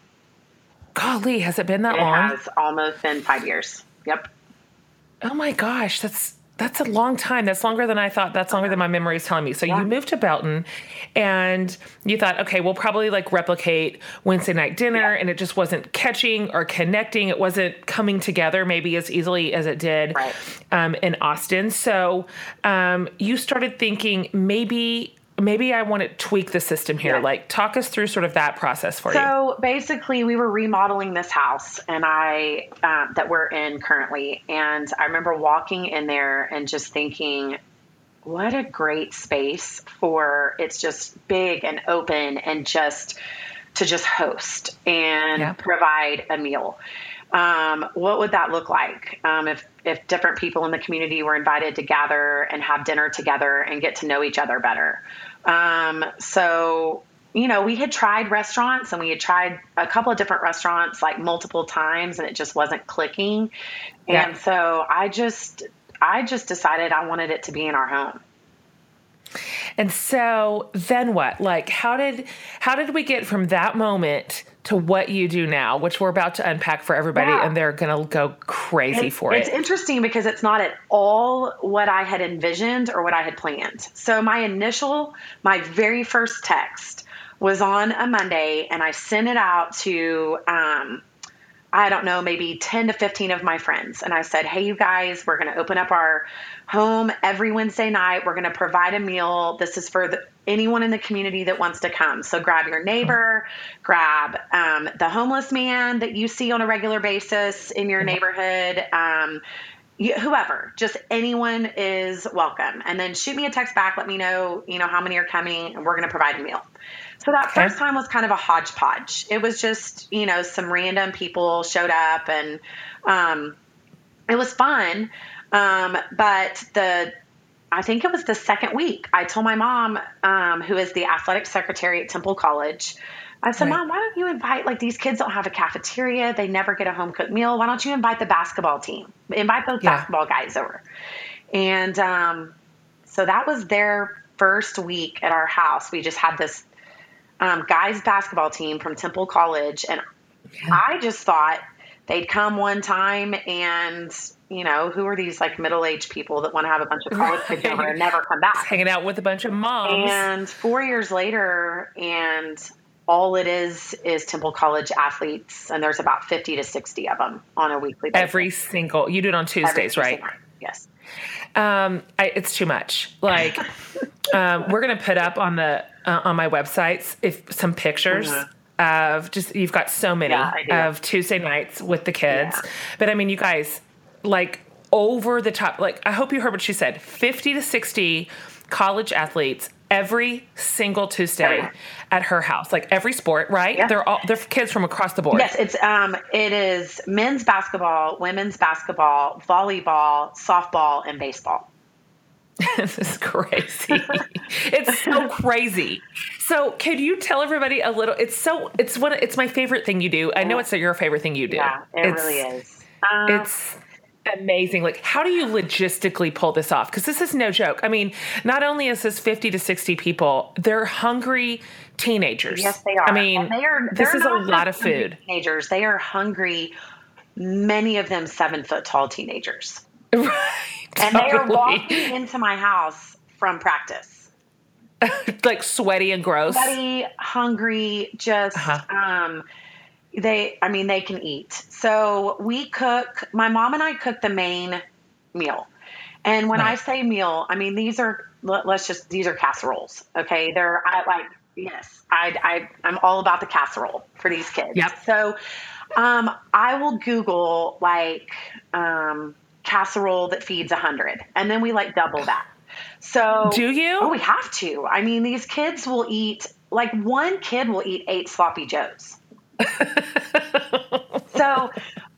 Golly, has it been that It long? has almost been five years. Yep. Oh my gosh, that's that's a long time. That's longer than I thought. That's longer than my memory is telling me. So yeah. you moved to Belton and you thought, okay, we'll probably like replicate Wednesday night dinner. Yeah. And it just wasn't catching or connecting. It wasn't coming together maybe as easily as it did right. um, in Austin. So um, you started thinking maybe maybe I want to tweak the system here. Yeah. Like, talk us through sort of that process for so you. So basically, we were remodeling this house, and I uh, that we're in currently, and I remember walking in there and just thinking, what a great space for it's just big and open and just to just host and provide a meal. Um, what would that look like um, if if different people in the community were invited to gather and have dinner together and get to know each other better? Um, so you know, we had tried restaurants and we had tried a couple of different restaurants like multiple times and it just wasn't clicking. Yeah. And so I just I just decided I wanted it to be in our home. And so then what? Like how did how did we get from that moment to what you do now, which we're about to unpack for everybody yeah. and they're going to go crazy it's, for it. It's interesting because it's not at all what I had envisioned or what I had planned. So my initial my very first text was on a Monday and I sent it out to um, I don't know, maybe 10 to 15 of my friends. And I said, Hey, you guys, we're going to open up our home every Wednesday night. We're going to provide a meal. This is for the, anyone in the community that wants to come. So grab your neighbor, grab um, the homeless man that you see on a regular basis in your neighborhood. Um, whoever, just anyone is welcome. And then shoot me a text back. Let me know, you know, how many are coming, and we're going to provide a meal. So that okay. first time was kind of a hodgepodge. It was just, you know, some random people showed up and um, it was fun. Um, but the, I think it was the second week, I told my mom, um, who is the athletic secretary at Temple College, I said, right. Mom, why don't you invite, like, these kids don't have a cafeteria. They never get a home cooked meal. Why don't you invite the basketball team? Invite those yeah. basketball guys over. And um, so that was their first week at our house. We just had this um, guys basketball team from Temple College, and yeah. I just thought they'd come one time and you know who are these like middle-aged people that want to have a bunch of college kids over and never come back? <laughs> Hanging out with a bunch of moms. And four years later and all it is is temple college athletes and there's about 50 to 60 of them on a weekly basis. Every single you do it on tuesdays right? yes. Um, I, it's too much. Like <laughs> um, we're gonna put up on the uh, on my websites if some pictures. Mm-hmm of just you've got so many yeah, of Tuesday nights with the kids. Yeah. But I mean, you guys like over the top. Like I hope you heard what she said. Fifty to sixty college athletes every single Tuesday at her house. Like every sport, right? Yeah. They're all they're kids from across the board. Yes, it's um it is men's basketball, women's basketball, volleyball, softball, and baseball. <laughs> this is crazy. <laughs> it's so crazy. So, could you tell everybody a little? It's so it's one. It's my favorite thing you do. I know it's not your favorite thing you do. Yeah, it it's, really is. Um, it's amazing. Like, how do you logistically pull this off? Because this is no joke. I mean, not only is this fifty to sixty people, they're hungry teenagers. Yes, they are. I mean, they are. This is a lot of food. Teenagers. They are hungry. Many of them seven foot tall teenagers. <laughs> Right. And totally. they are walking into my house from practice. <laughs> like sweaty and gross. Sweaty, hungry, just uh-huh. um they I mean they can eat. So we cook my mom and I cook the main meal. And when. I say meal, I mean these are let's just these are casseroles. Okay? They're I like yes, I I I'm all about the casserole for these kids. Yep. So um I will Google like um casserole that feeds a hundred, and then we like double that. So do you? Oh, we have to. I mean, these kids will eat like one kid will eat eight sloppy joes. <laughs> so.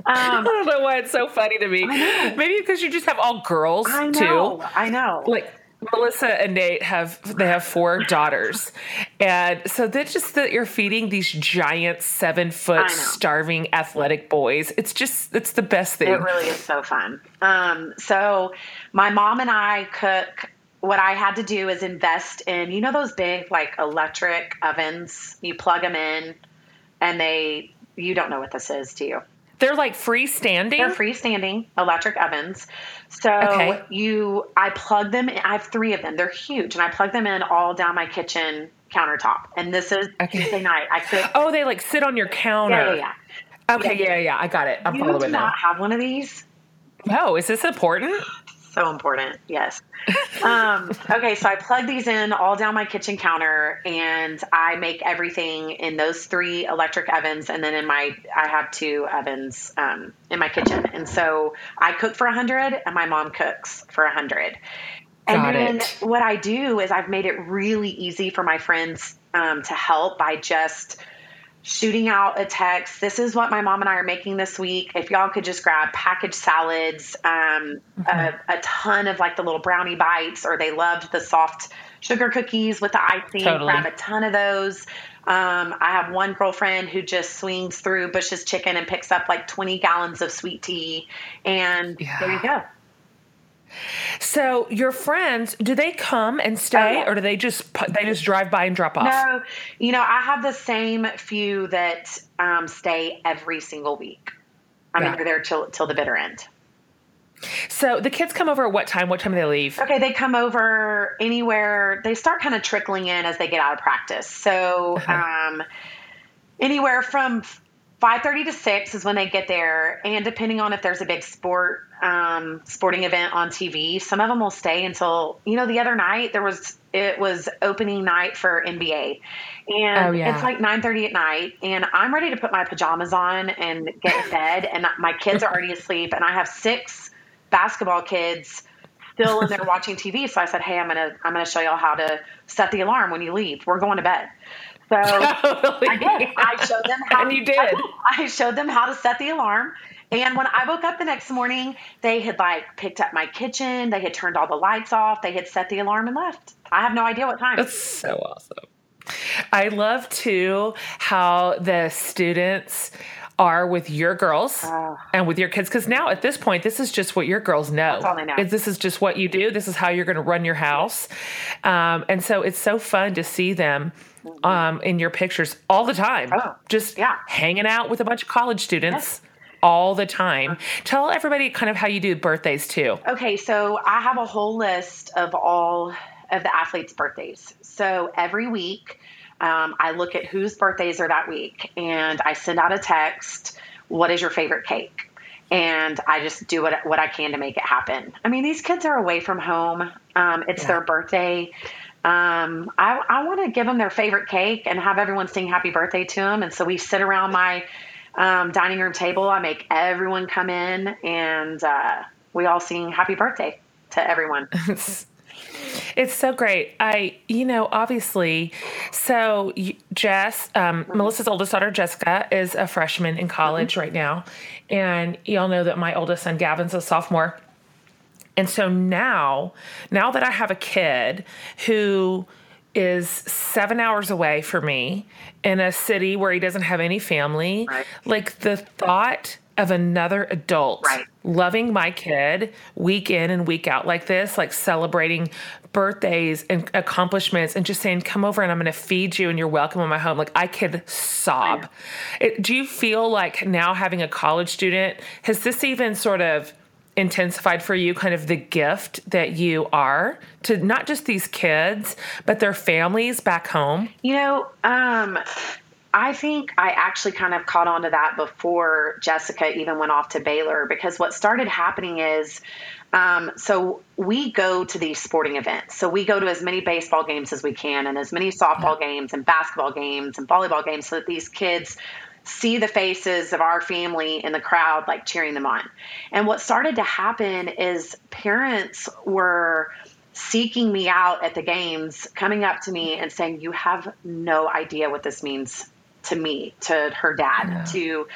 Um, I don't know why it's so funny to me. Maybe because you just have all girls I know, too. I know. Like Melissa and Nate have they have four daughters, and so that's just that you're feeding these giant seven foot starving athletic boys. It's just it's the best thing. It really is so fun. Um, so my mom and I cook. What I had to do is invest in you know those big like electric ovens. You plug them in, and they you don't know what this is, do you? They're like freestanding. They're freestanding electric ovens. So Okay. you, I plug them. in- I have three of them. They're huge, and I plug them in all down my kitchen countertop. And this is Okay. Tuesday night. I cook. oh, they like sit on your counter. yeah, yeah, yeah. Okay, yeah, yeah, I got it. I'm You do following now. not have one of these. Oh, is this important? So important, yes. um, okay, so I plug these in all down my kitchen counter, and I make everything in those three electric ovens, and then in my I have two ovens um, in my kitchen, and so I cook for a hundred, and my mom cooks for a hundred. And Got then it. what I do is I've made it really easy for my friends um, to help by just shooting out a text. This is what my mom and I are making this week. If y'all could just grab packaged salads, um, a, a ton of like the little brownie bites, or they loved the soft sugar cookies with the icing. Totally. Grab a ton of those. Um, I have one girlfriend who just swings through Bush's Chicken and picks up like 20 gallons of sweet tea. And Yeah. there you go. So your friends, do they come and stay, Oh, yeah. or do they just they just drive by and drop off? No, you know, I have the same few that um, stay every single week. I mean, Yeah. they're there till till the bitter end. So the kids come over at what time? What time do they leave? Okay, they come over anywhere. They start kind of trickling in as they get out of practice. So, um, anywhere from five thirty to six is when they get there, and depending on if there's a big sport um, sporting event on TV, some of them will stay until you know. The other night there was it was opening night for NBA, and Oh, yeah. it's like nine thirty at night, and I'm ready to put my pajamas on and get in bed, and my kids are already asleep, and I have six basketball kids still in there watching TV. So I said, "Hey, I'm gonna I'm gonna show y'all how to set the alarm when you leave. We're going to bed." So <laughs> Totally. I did. I showed them how. And you did. <laughs> I showed them how to set the alarm. And when I woke up the next morning, they had like picked up my kitchen. They had turned all the lights off. They had set the alarm and left. I have no idea what time. That's so awesome. I love too how the students are with your girls Oh. and with your kids because now at this point this is just what your girls know. That's all they know. This is just what you do. This is how you're going to run your house, um, and so it's so fun to see them um, in your pictures all the time. Mm-hmm. Oh, just yeah. hanging out with a bunch of college students. All the time. Tell everybody kind of how you do birthdays too. Okay, so I have a whole list of all of the athletes' birthdays. So every week, um, I look at whose birthdays are that week and I send out a text, What is your favorite cake? And I just do what, what I can to make it happen. I mean, these kids are away from home, um, it's their birthday. Um, I, I want to give them their favorite cake and have everyone sing happy birthday to them. And so we sit around my um, dining room table. I make everyone come in and uh, we all sing happy birthday to everyone. <laughs> It's so great. I, you know, obviously, so Jess, um, Melissa's oldest daughter, Jessica, is a freshman in college right now. And y'all know that my oldest son, Gavin's a sophomore. And so now, now that I have a kid who is seven hours away for me in a city where he doesn't have any family, Right. like the thought of another adult Right. loving my kid week in and week out like this, like celebrating birthdays and accomplishments and just saying, come over and I'm going to feed you and you're welcome in my home. Like I could sob. It, do you feel like now having a college student, has this even sort of intensified for you kind of the gift that you are to not just these kids, but their families back home? You know, um, I think I actually kind of caught on to that before Jessica even went off to Baylor because what started happening is um, so we go to these sporting events. So we go to as many baseball games as we can and as many softball games and basketball games and volleyball games so that these kids see the faces of our family in the crowd like cheering them on. And what started to happen is parents were seeking me out at the games, coming up to me and saying, You have no idea what this means to me, to her dad, to,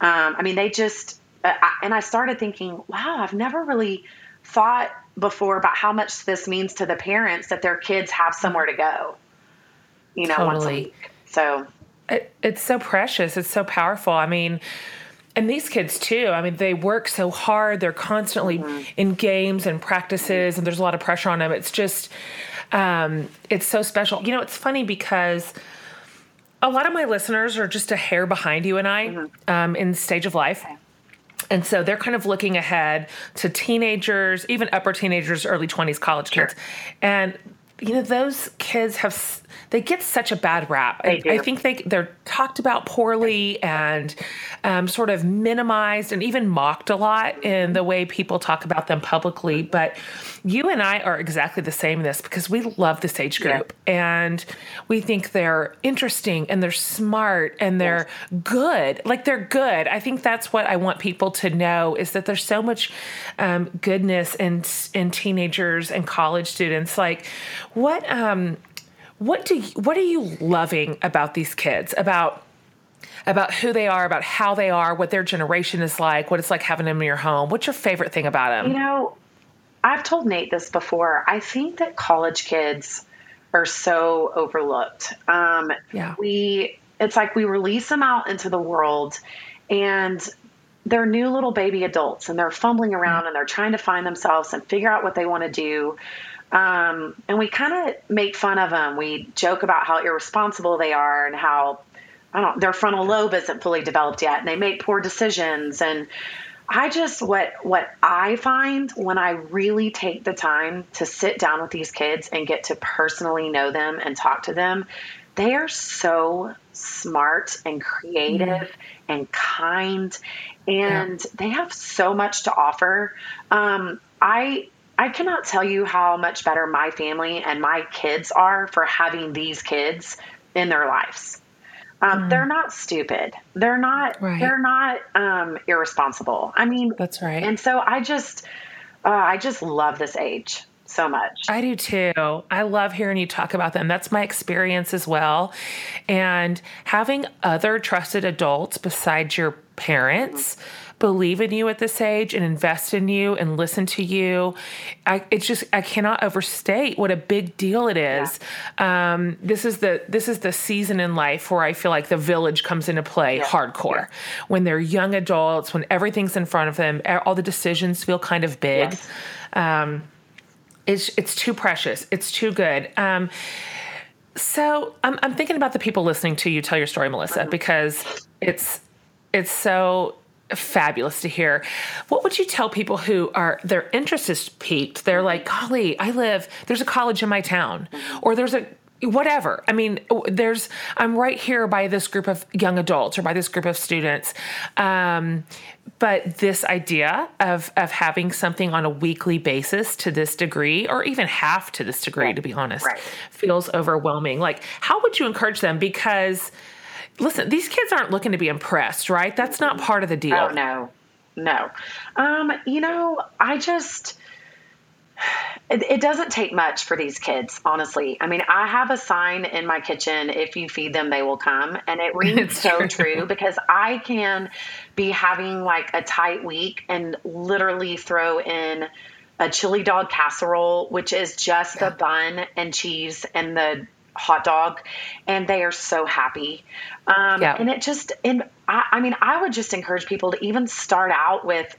um, I mean, they just, uh, I, and I started thinking, wow, I've never really thought before about how much this means to the parents that their kids have somewhere to go, you know, once a Totally. week. So, It, it's so precious. It's so powerful. I mean, and these kids too. I mean, they work so hard. They're constantly in games and practices, and there's a lot of pressure on them. It's just, um, it's so special. You know, it's funny because a lot of my listeners are just a hair behind you and I um, in stage of life. And so they're kind of looking ahead to teenagers, even upper teenagers, early 20s, college kids. And you know those kids have they get such a bad rap. I. I think they they're talked about poorly and um, sort of minimized and even mocked a lot in the way people talk about them publicly. But you and I are exactly the same in this because we love this age group and we think they're interesting and they're smart and they're good. Like they're good. I think that's what I want people to know is that there's so much um, goodness in in teenagers and college students. Like what um what do you, what are you loving about these kids about about who they are about how they are what their generation is like what it's like having them in your home what's your favorite thing about them You know, I've told Nate this before. I think that college kids are so overlooked. Um, Yeah. We, it's like we release them out into the world and they're new little baby adults and they're fumbling around and they're trying to find themselves and figure out what they want to do. Um, and we kind of make fun of them. We joke about how irresponsible they are and how I don't their frontal lobe isn't fully developed yet and they make poor decisions and I just what what I find when I really take the time to sit down with these kids and get to personally know them and talk to them, they are so smart and creative and kind and they have so much to offer. Um, I I cannot tell you how much better my family and my kids are for having these kids in their lives. Um, They're not stupid. They're not. Right. They're not um, irresponsible. I mean, That's right. And so I just, uh, I just love this age so much. I do too. I love hearing you talk about them. That's my experience as well. And having other trusted adults besides your parents believe in you at this age and invest in you and listen to you, I it's just I cannot overstate what a big deal it is. Um, this is the this is the season in life where I feel like the village comes into play hardcore. When they're young adults, when everything's in front of them, all the decisions feel kind of big. Yes. Um, it's it's too precious. It's too good. Um, so I'm I'm thinking about the people listening to you tell your story, Melissa, because it's it's so fabulous to hear. What would you tell people who are their interest is piqued? They're like, golly, I live there's a college in my town, or there's a whatever. I mean, there's I'm right here by this group of young adults or by this group of students. Um, but this idea of of having something on a weekly basis to this degree, or even half to this degree, to be honest, Right. feels overwhelming. Like, how would you encourage them? Because listen, these kids aren't looking to be impressed, right? That's not part of the deal. Oh no, no. Um, you know, I just it, it doesn't take much for these kids, honestly. I mean, I have a sign in my kitchen: if you feed them, they will come, and it <laughs> rings so true. true because I can be having like a tight week and literally throw in a chili dog casserole, which is just the bun and cheese and the hot dog, and they are so happy. Um, Yeah. And it just, and I, I mean, I would just encourage people to even start out with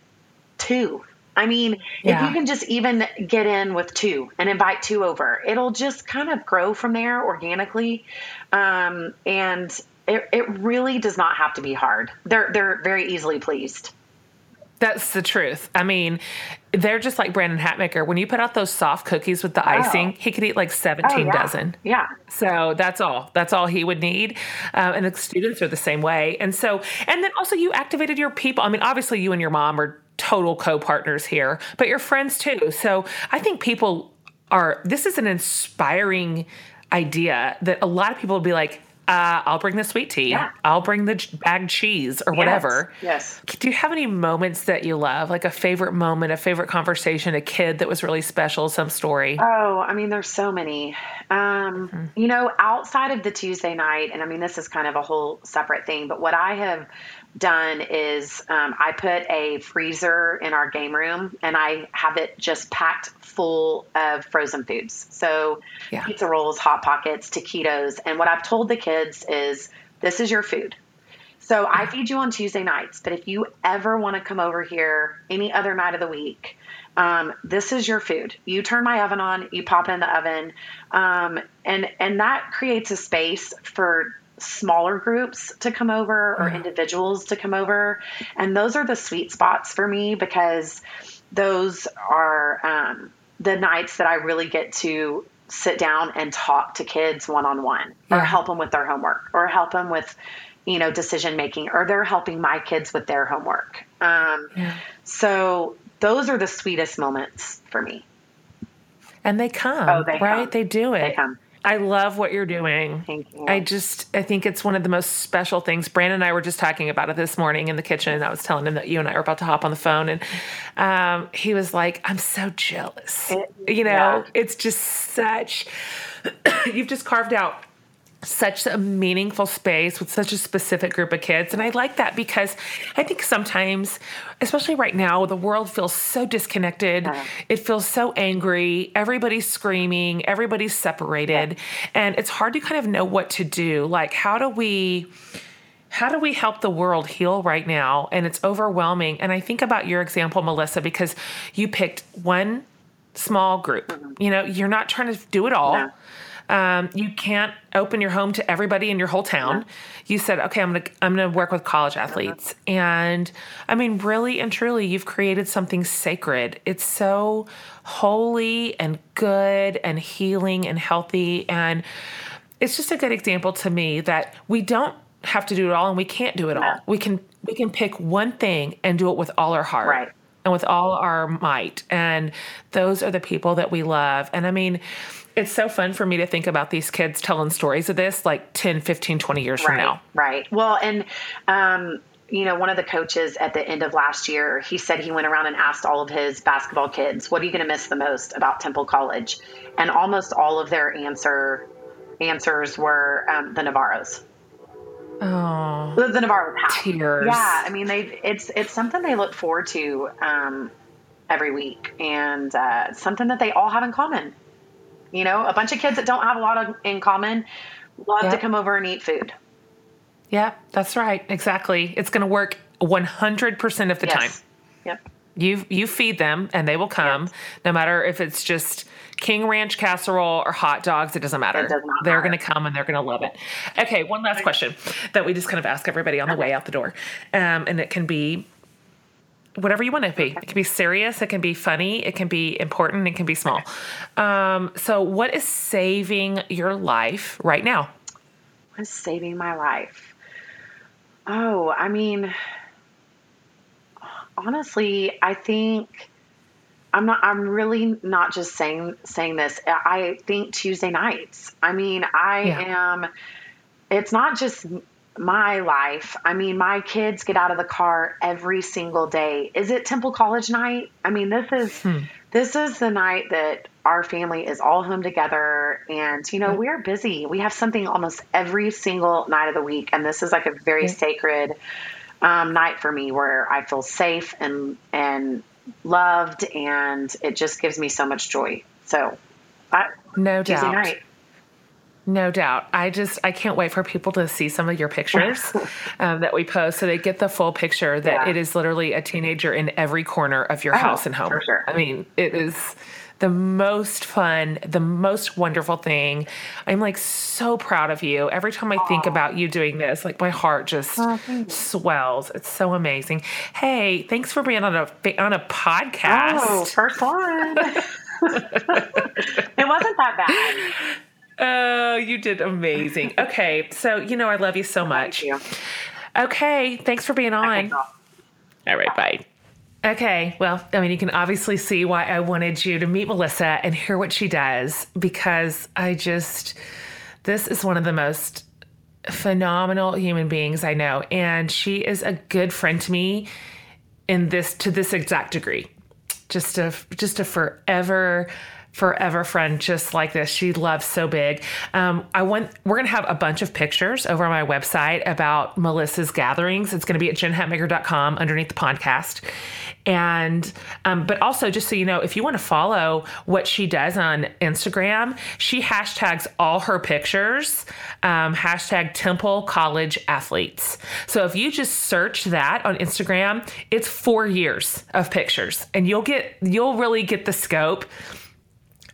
two. I mean, if you can just even get in with two and invite two over, it'll just kind of grow from there organically. Um, and it, it really does not have to be hard. They're they're very easily pleased. That's the truth. I mean, they're just like Brandon Hatmaker. When you put out those soft cookies with the icing, he could eat like 17 Oh, yeah. dozen. Yeah. So that's all. That's all he would need. Uh, and the students are the same way. And so, and then also you activated your people. I mean, obviously you and your mom are total co-partners here, but your friends too. So I think people are, this is an inspiring idea that a lot of people would be like, uh, I'll bring the sweet tea. Yeah. I'll bring the bagged cheese or whatever. Yes. Do you have any moments that you love, like a favorite moment, a favorite conversation, a kid that was really special, some story? Oh, I mean, there's so many. Um, You know, outside of the Tuesday night, and I mean, this is kind of a whole separate thing, but what I have done is um, I put a freezer in our game room and I have it just packed full of frozen foods. So, Yeah. pizza rolls, Hot Pockets, taquitos. And what I've told the kids is this is your food. So I feed you on Tuesday nights, but if you ever want to come over here any other night of the week, um, this is your food. You turn my oven on, you pop it in the oven, um, and and that creates a space for smaller groups to come over or individuals to come over. And those are the sweet spots for me because those are um, the nights that I really get to sit down and talk to kids one on one or help them with their homework or help them with you know decision making or they're helping my kids with their homework um, so those are the sweetest moments for me And they come, Oh, they right? come. They do it. They come. I love what you're doing. Thank you. I just, I think it's one of the most special things. Brandon and I were just talking about it this morning in the kitchen. I was telling him that you and I were about to hop on the phone, and um, he was like, "I'm so jealous." It- you know, yeah. it's just such. <clears throat> you've just carved out such a meaningful space with such a specific group of kids. And I like that because I think sometimes, especially right now, the world feels so disconnected. It feels so angry. Everybody's screaming, everybody's separated. And it's hard to kind of know what to do. Like, how do we. How do we help the world heal right now? And it's overwhelming. And I think about your example, Melissa, because you picked one small group. Mm-hmm. You know, you're not trying to do it all. No. Um, you can't open your home to everybody in your whole town. You said, okay, I'm gonna I'm gonna work with college athletes, and I mean, really and truly, you've created something sacred. It's so holy and good and healing and healthy, and it's just a good example to me that we don't have to do it all, and we can't do it all. We can we can pick one thing and do it with all our heart Right. and with all our might. And those are the people that we love. And I mean, it's so fun for me to think about these kids telling stories of this like 10, 15, 20 years from now. right. Well and um, you know one of the coaches at the end of last year he said he went around and asked all of his basketball kids what are you going to miss the most about temple college? And almost all of their answer answers were um, the navarros. Oh, the, the navarros house tears. yeah i mean they it's it's something they look forward to um, every week. And uh, something that they all have in common you know a bunch of kids that don't have a lot of, in common love to come over and eat food Yeah, that's right. Exactly. It's going to work 100% of the time. yes yep You you feed them and they will come no matter if it's just King Ranch casserole or hot dogs, it doesn't matter. It does they're going to come and they're going to love it. Okay, one last question that we just kind of ask everybody on the way out the door. Um, and it can be whatever you want it to be. It can be serious, it can be funny, it can be important, it can be small. Um, so what is saving your life right now? What's saving my life? Oh, I mean, honestly, I think I'm not. I'm really not just saying saying this. I think Tuesday nights. I mean, I Yeah. am. It's not just my life. I mean, my kids get out of the car every single day. Is it Temple College night? I mean, this is hmm. this is the night that our family is all home together and you know, hmm. we're busy. We have something almost every single night of the week and this is like a very sacred um, night for me where I feel safe and and loved and it just gives me so much joy. So, I, No Tuesday doubt. night. No doubt. I just I can't wait for people to see some of your pictures <laughs> um, that we post, so they get the full picture that Yeah. it is literally a teenager in every corner of your house and home. for sure. I mean, it is the most fun, the most wonderful thing. I'm like so proud of you. Every time I think about you doing this, like my heart just swells. It's so amazing. Hey, thanks for being on a on a podcast. Oh, first one. it wasn't that bad. <laughs> Oh, you did amazing. <laughs> Okay, so you know I love you so much. you. Okay, thanks for being on. All right, bye. Okay, well, I mean, you can obviously see why I wanted you to meet Melissa and hear what she does because I just, this is one of the most phenomenal human beings I know. And she is a good friend to me in this, to this exact degree. Just a, just a forever, forever friend just like this. She loves so big. Um, I want we're gonna have a bunch of pictures over on my website about Melissa's gatherings. It's gonna be at jenhatmaker.com underneath the podcast. And um, but also just so you know, if you want to follow what she does on Instagram, she hashtags all her pictures, um, hashtag Temple College Athletes. So if you just search that on Instagram, it's four years of pictures, and you'll get you'll really get the scope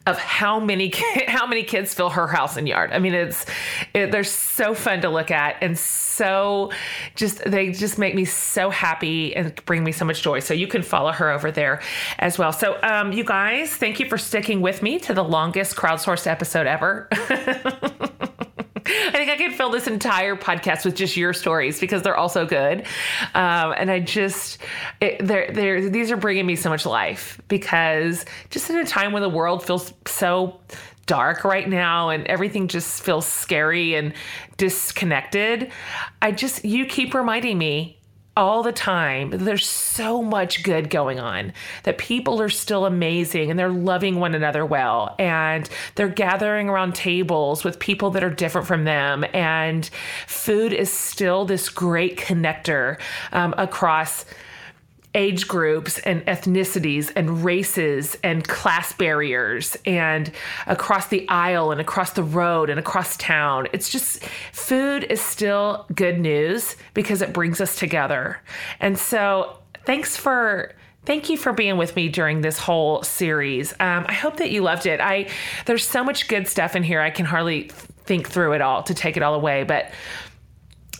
of how many <laughs> how many kids fill her house and yard. I mean, it's it, they're so fun to look at and so just they just make me so happy and bring me so much joy. So you can follow her over there as well. So um, you guys, thank you for sticking with me to the longest crowdsourced episode ever. <laughs> <laughs> I think I could fill this entire podcast with just your stories because they're all so good. Um, and I just, it, they're, they're, these are bringing me so much life because just in a time when the world feels so dark right now and everything just feels scary and disconnected, I just, you keep reminding me all the time. There's so much good going on that people are still amazing and they're loving one another well and they're gathering around tables with people that are different from them. And food is still this great connector um, across age groups and ethnicities and races and class barriers and across the aisle and across the road and across town. It's just food is still good news because it brings us together. And so, thanks for thank you for being with me during this whole series. Um, I hope that you loved it. I there's so much good stuff in here. I can hardly think through it all to take it all away, but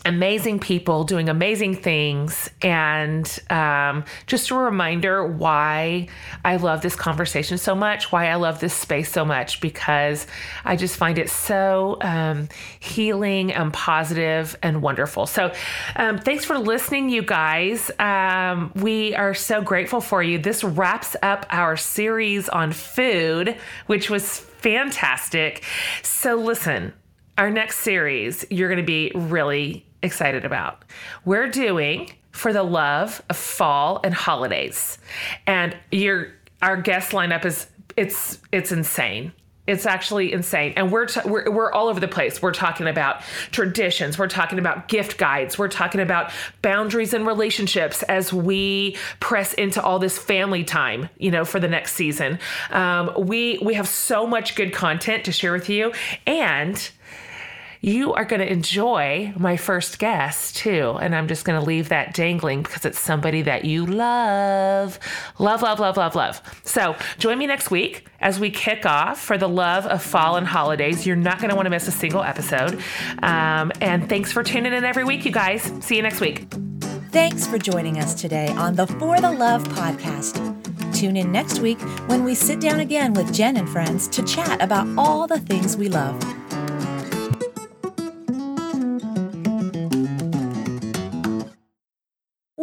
amazing people doing amazing things. And um, just a reminder why I love this conversation so much, why I love this space so much, because I just find it so um, healing and positive and wonderful. So um, thanks for listening, you guys. Um, we are so grateful for you. This wraps up our series on food, which was fantastic. So listen, our next series, you're going to be really excited about. We're doing for the love of fall and holidays. And your our guest lineup is it's it's insane. It's actually insane. And we're, t- we're we're all over the place. We're talking about traditions, we're talking about gift guides, we're talking about boundaries and relationships as we press into all this family time, you know, for the next season. Um, we we have so much good content to share with you and you are going to enjoy my first guest too. And I'm just going to leave that dangling because it's somebody that you love. Love, love, love, love, love. So join me next week as we kick off for the love of fall and holidays. You're not going to want to miss a single episode. Um, and thanks for tuning in every week, you guys. See you next week. Thanks for joining us today on the For the Love podcast. Tune in next week when we sit down again with Jen and friends to chat about all the things we love.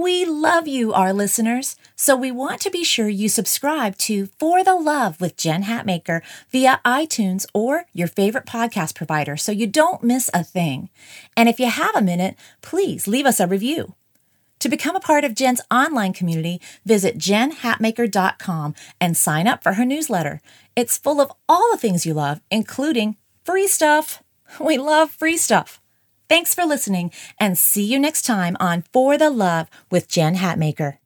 We love you, our listeners, so we want to be sure you subscribe to For the Love with Jen Hatmaker via iTunes or your favorite podcast provider so you don't miss a thing. And if you have a minute, please leave us a review. To become a part of Jen's online community, visit jenhatmaker.com and sign up for her newsletter. It's full of all the things you love, including free stuff. <laughs> We love free stuff. Thanks for listening and see you next time on For the Love with Jen Hatmaker.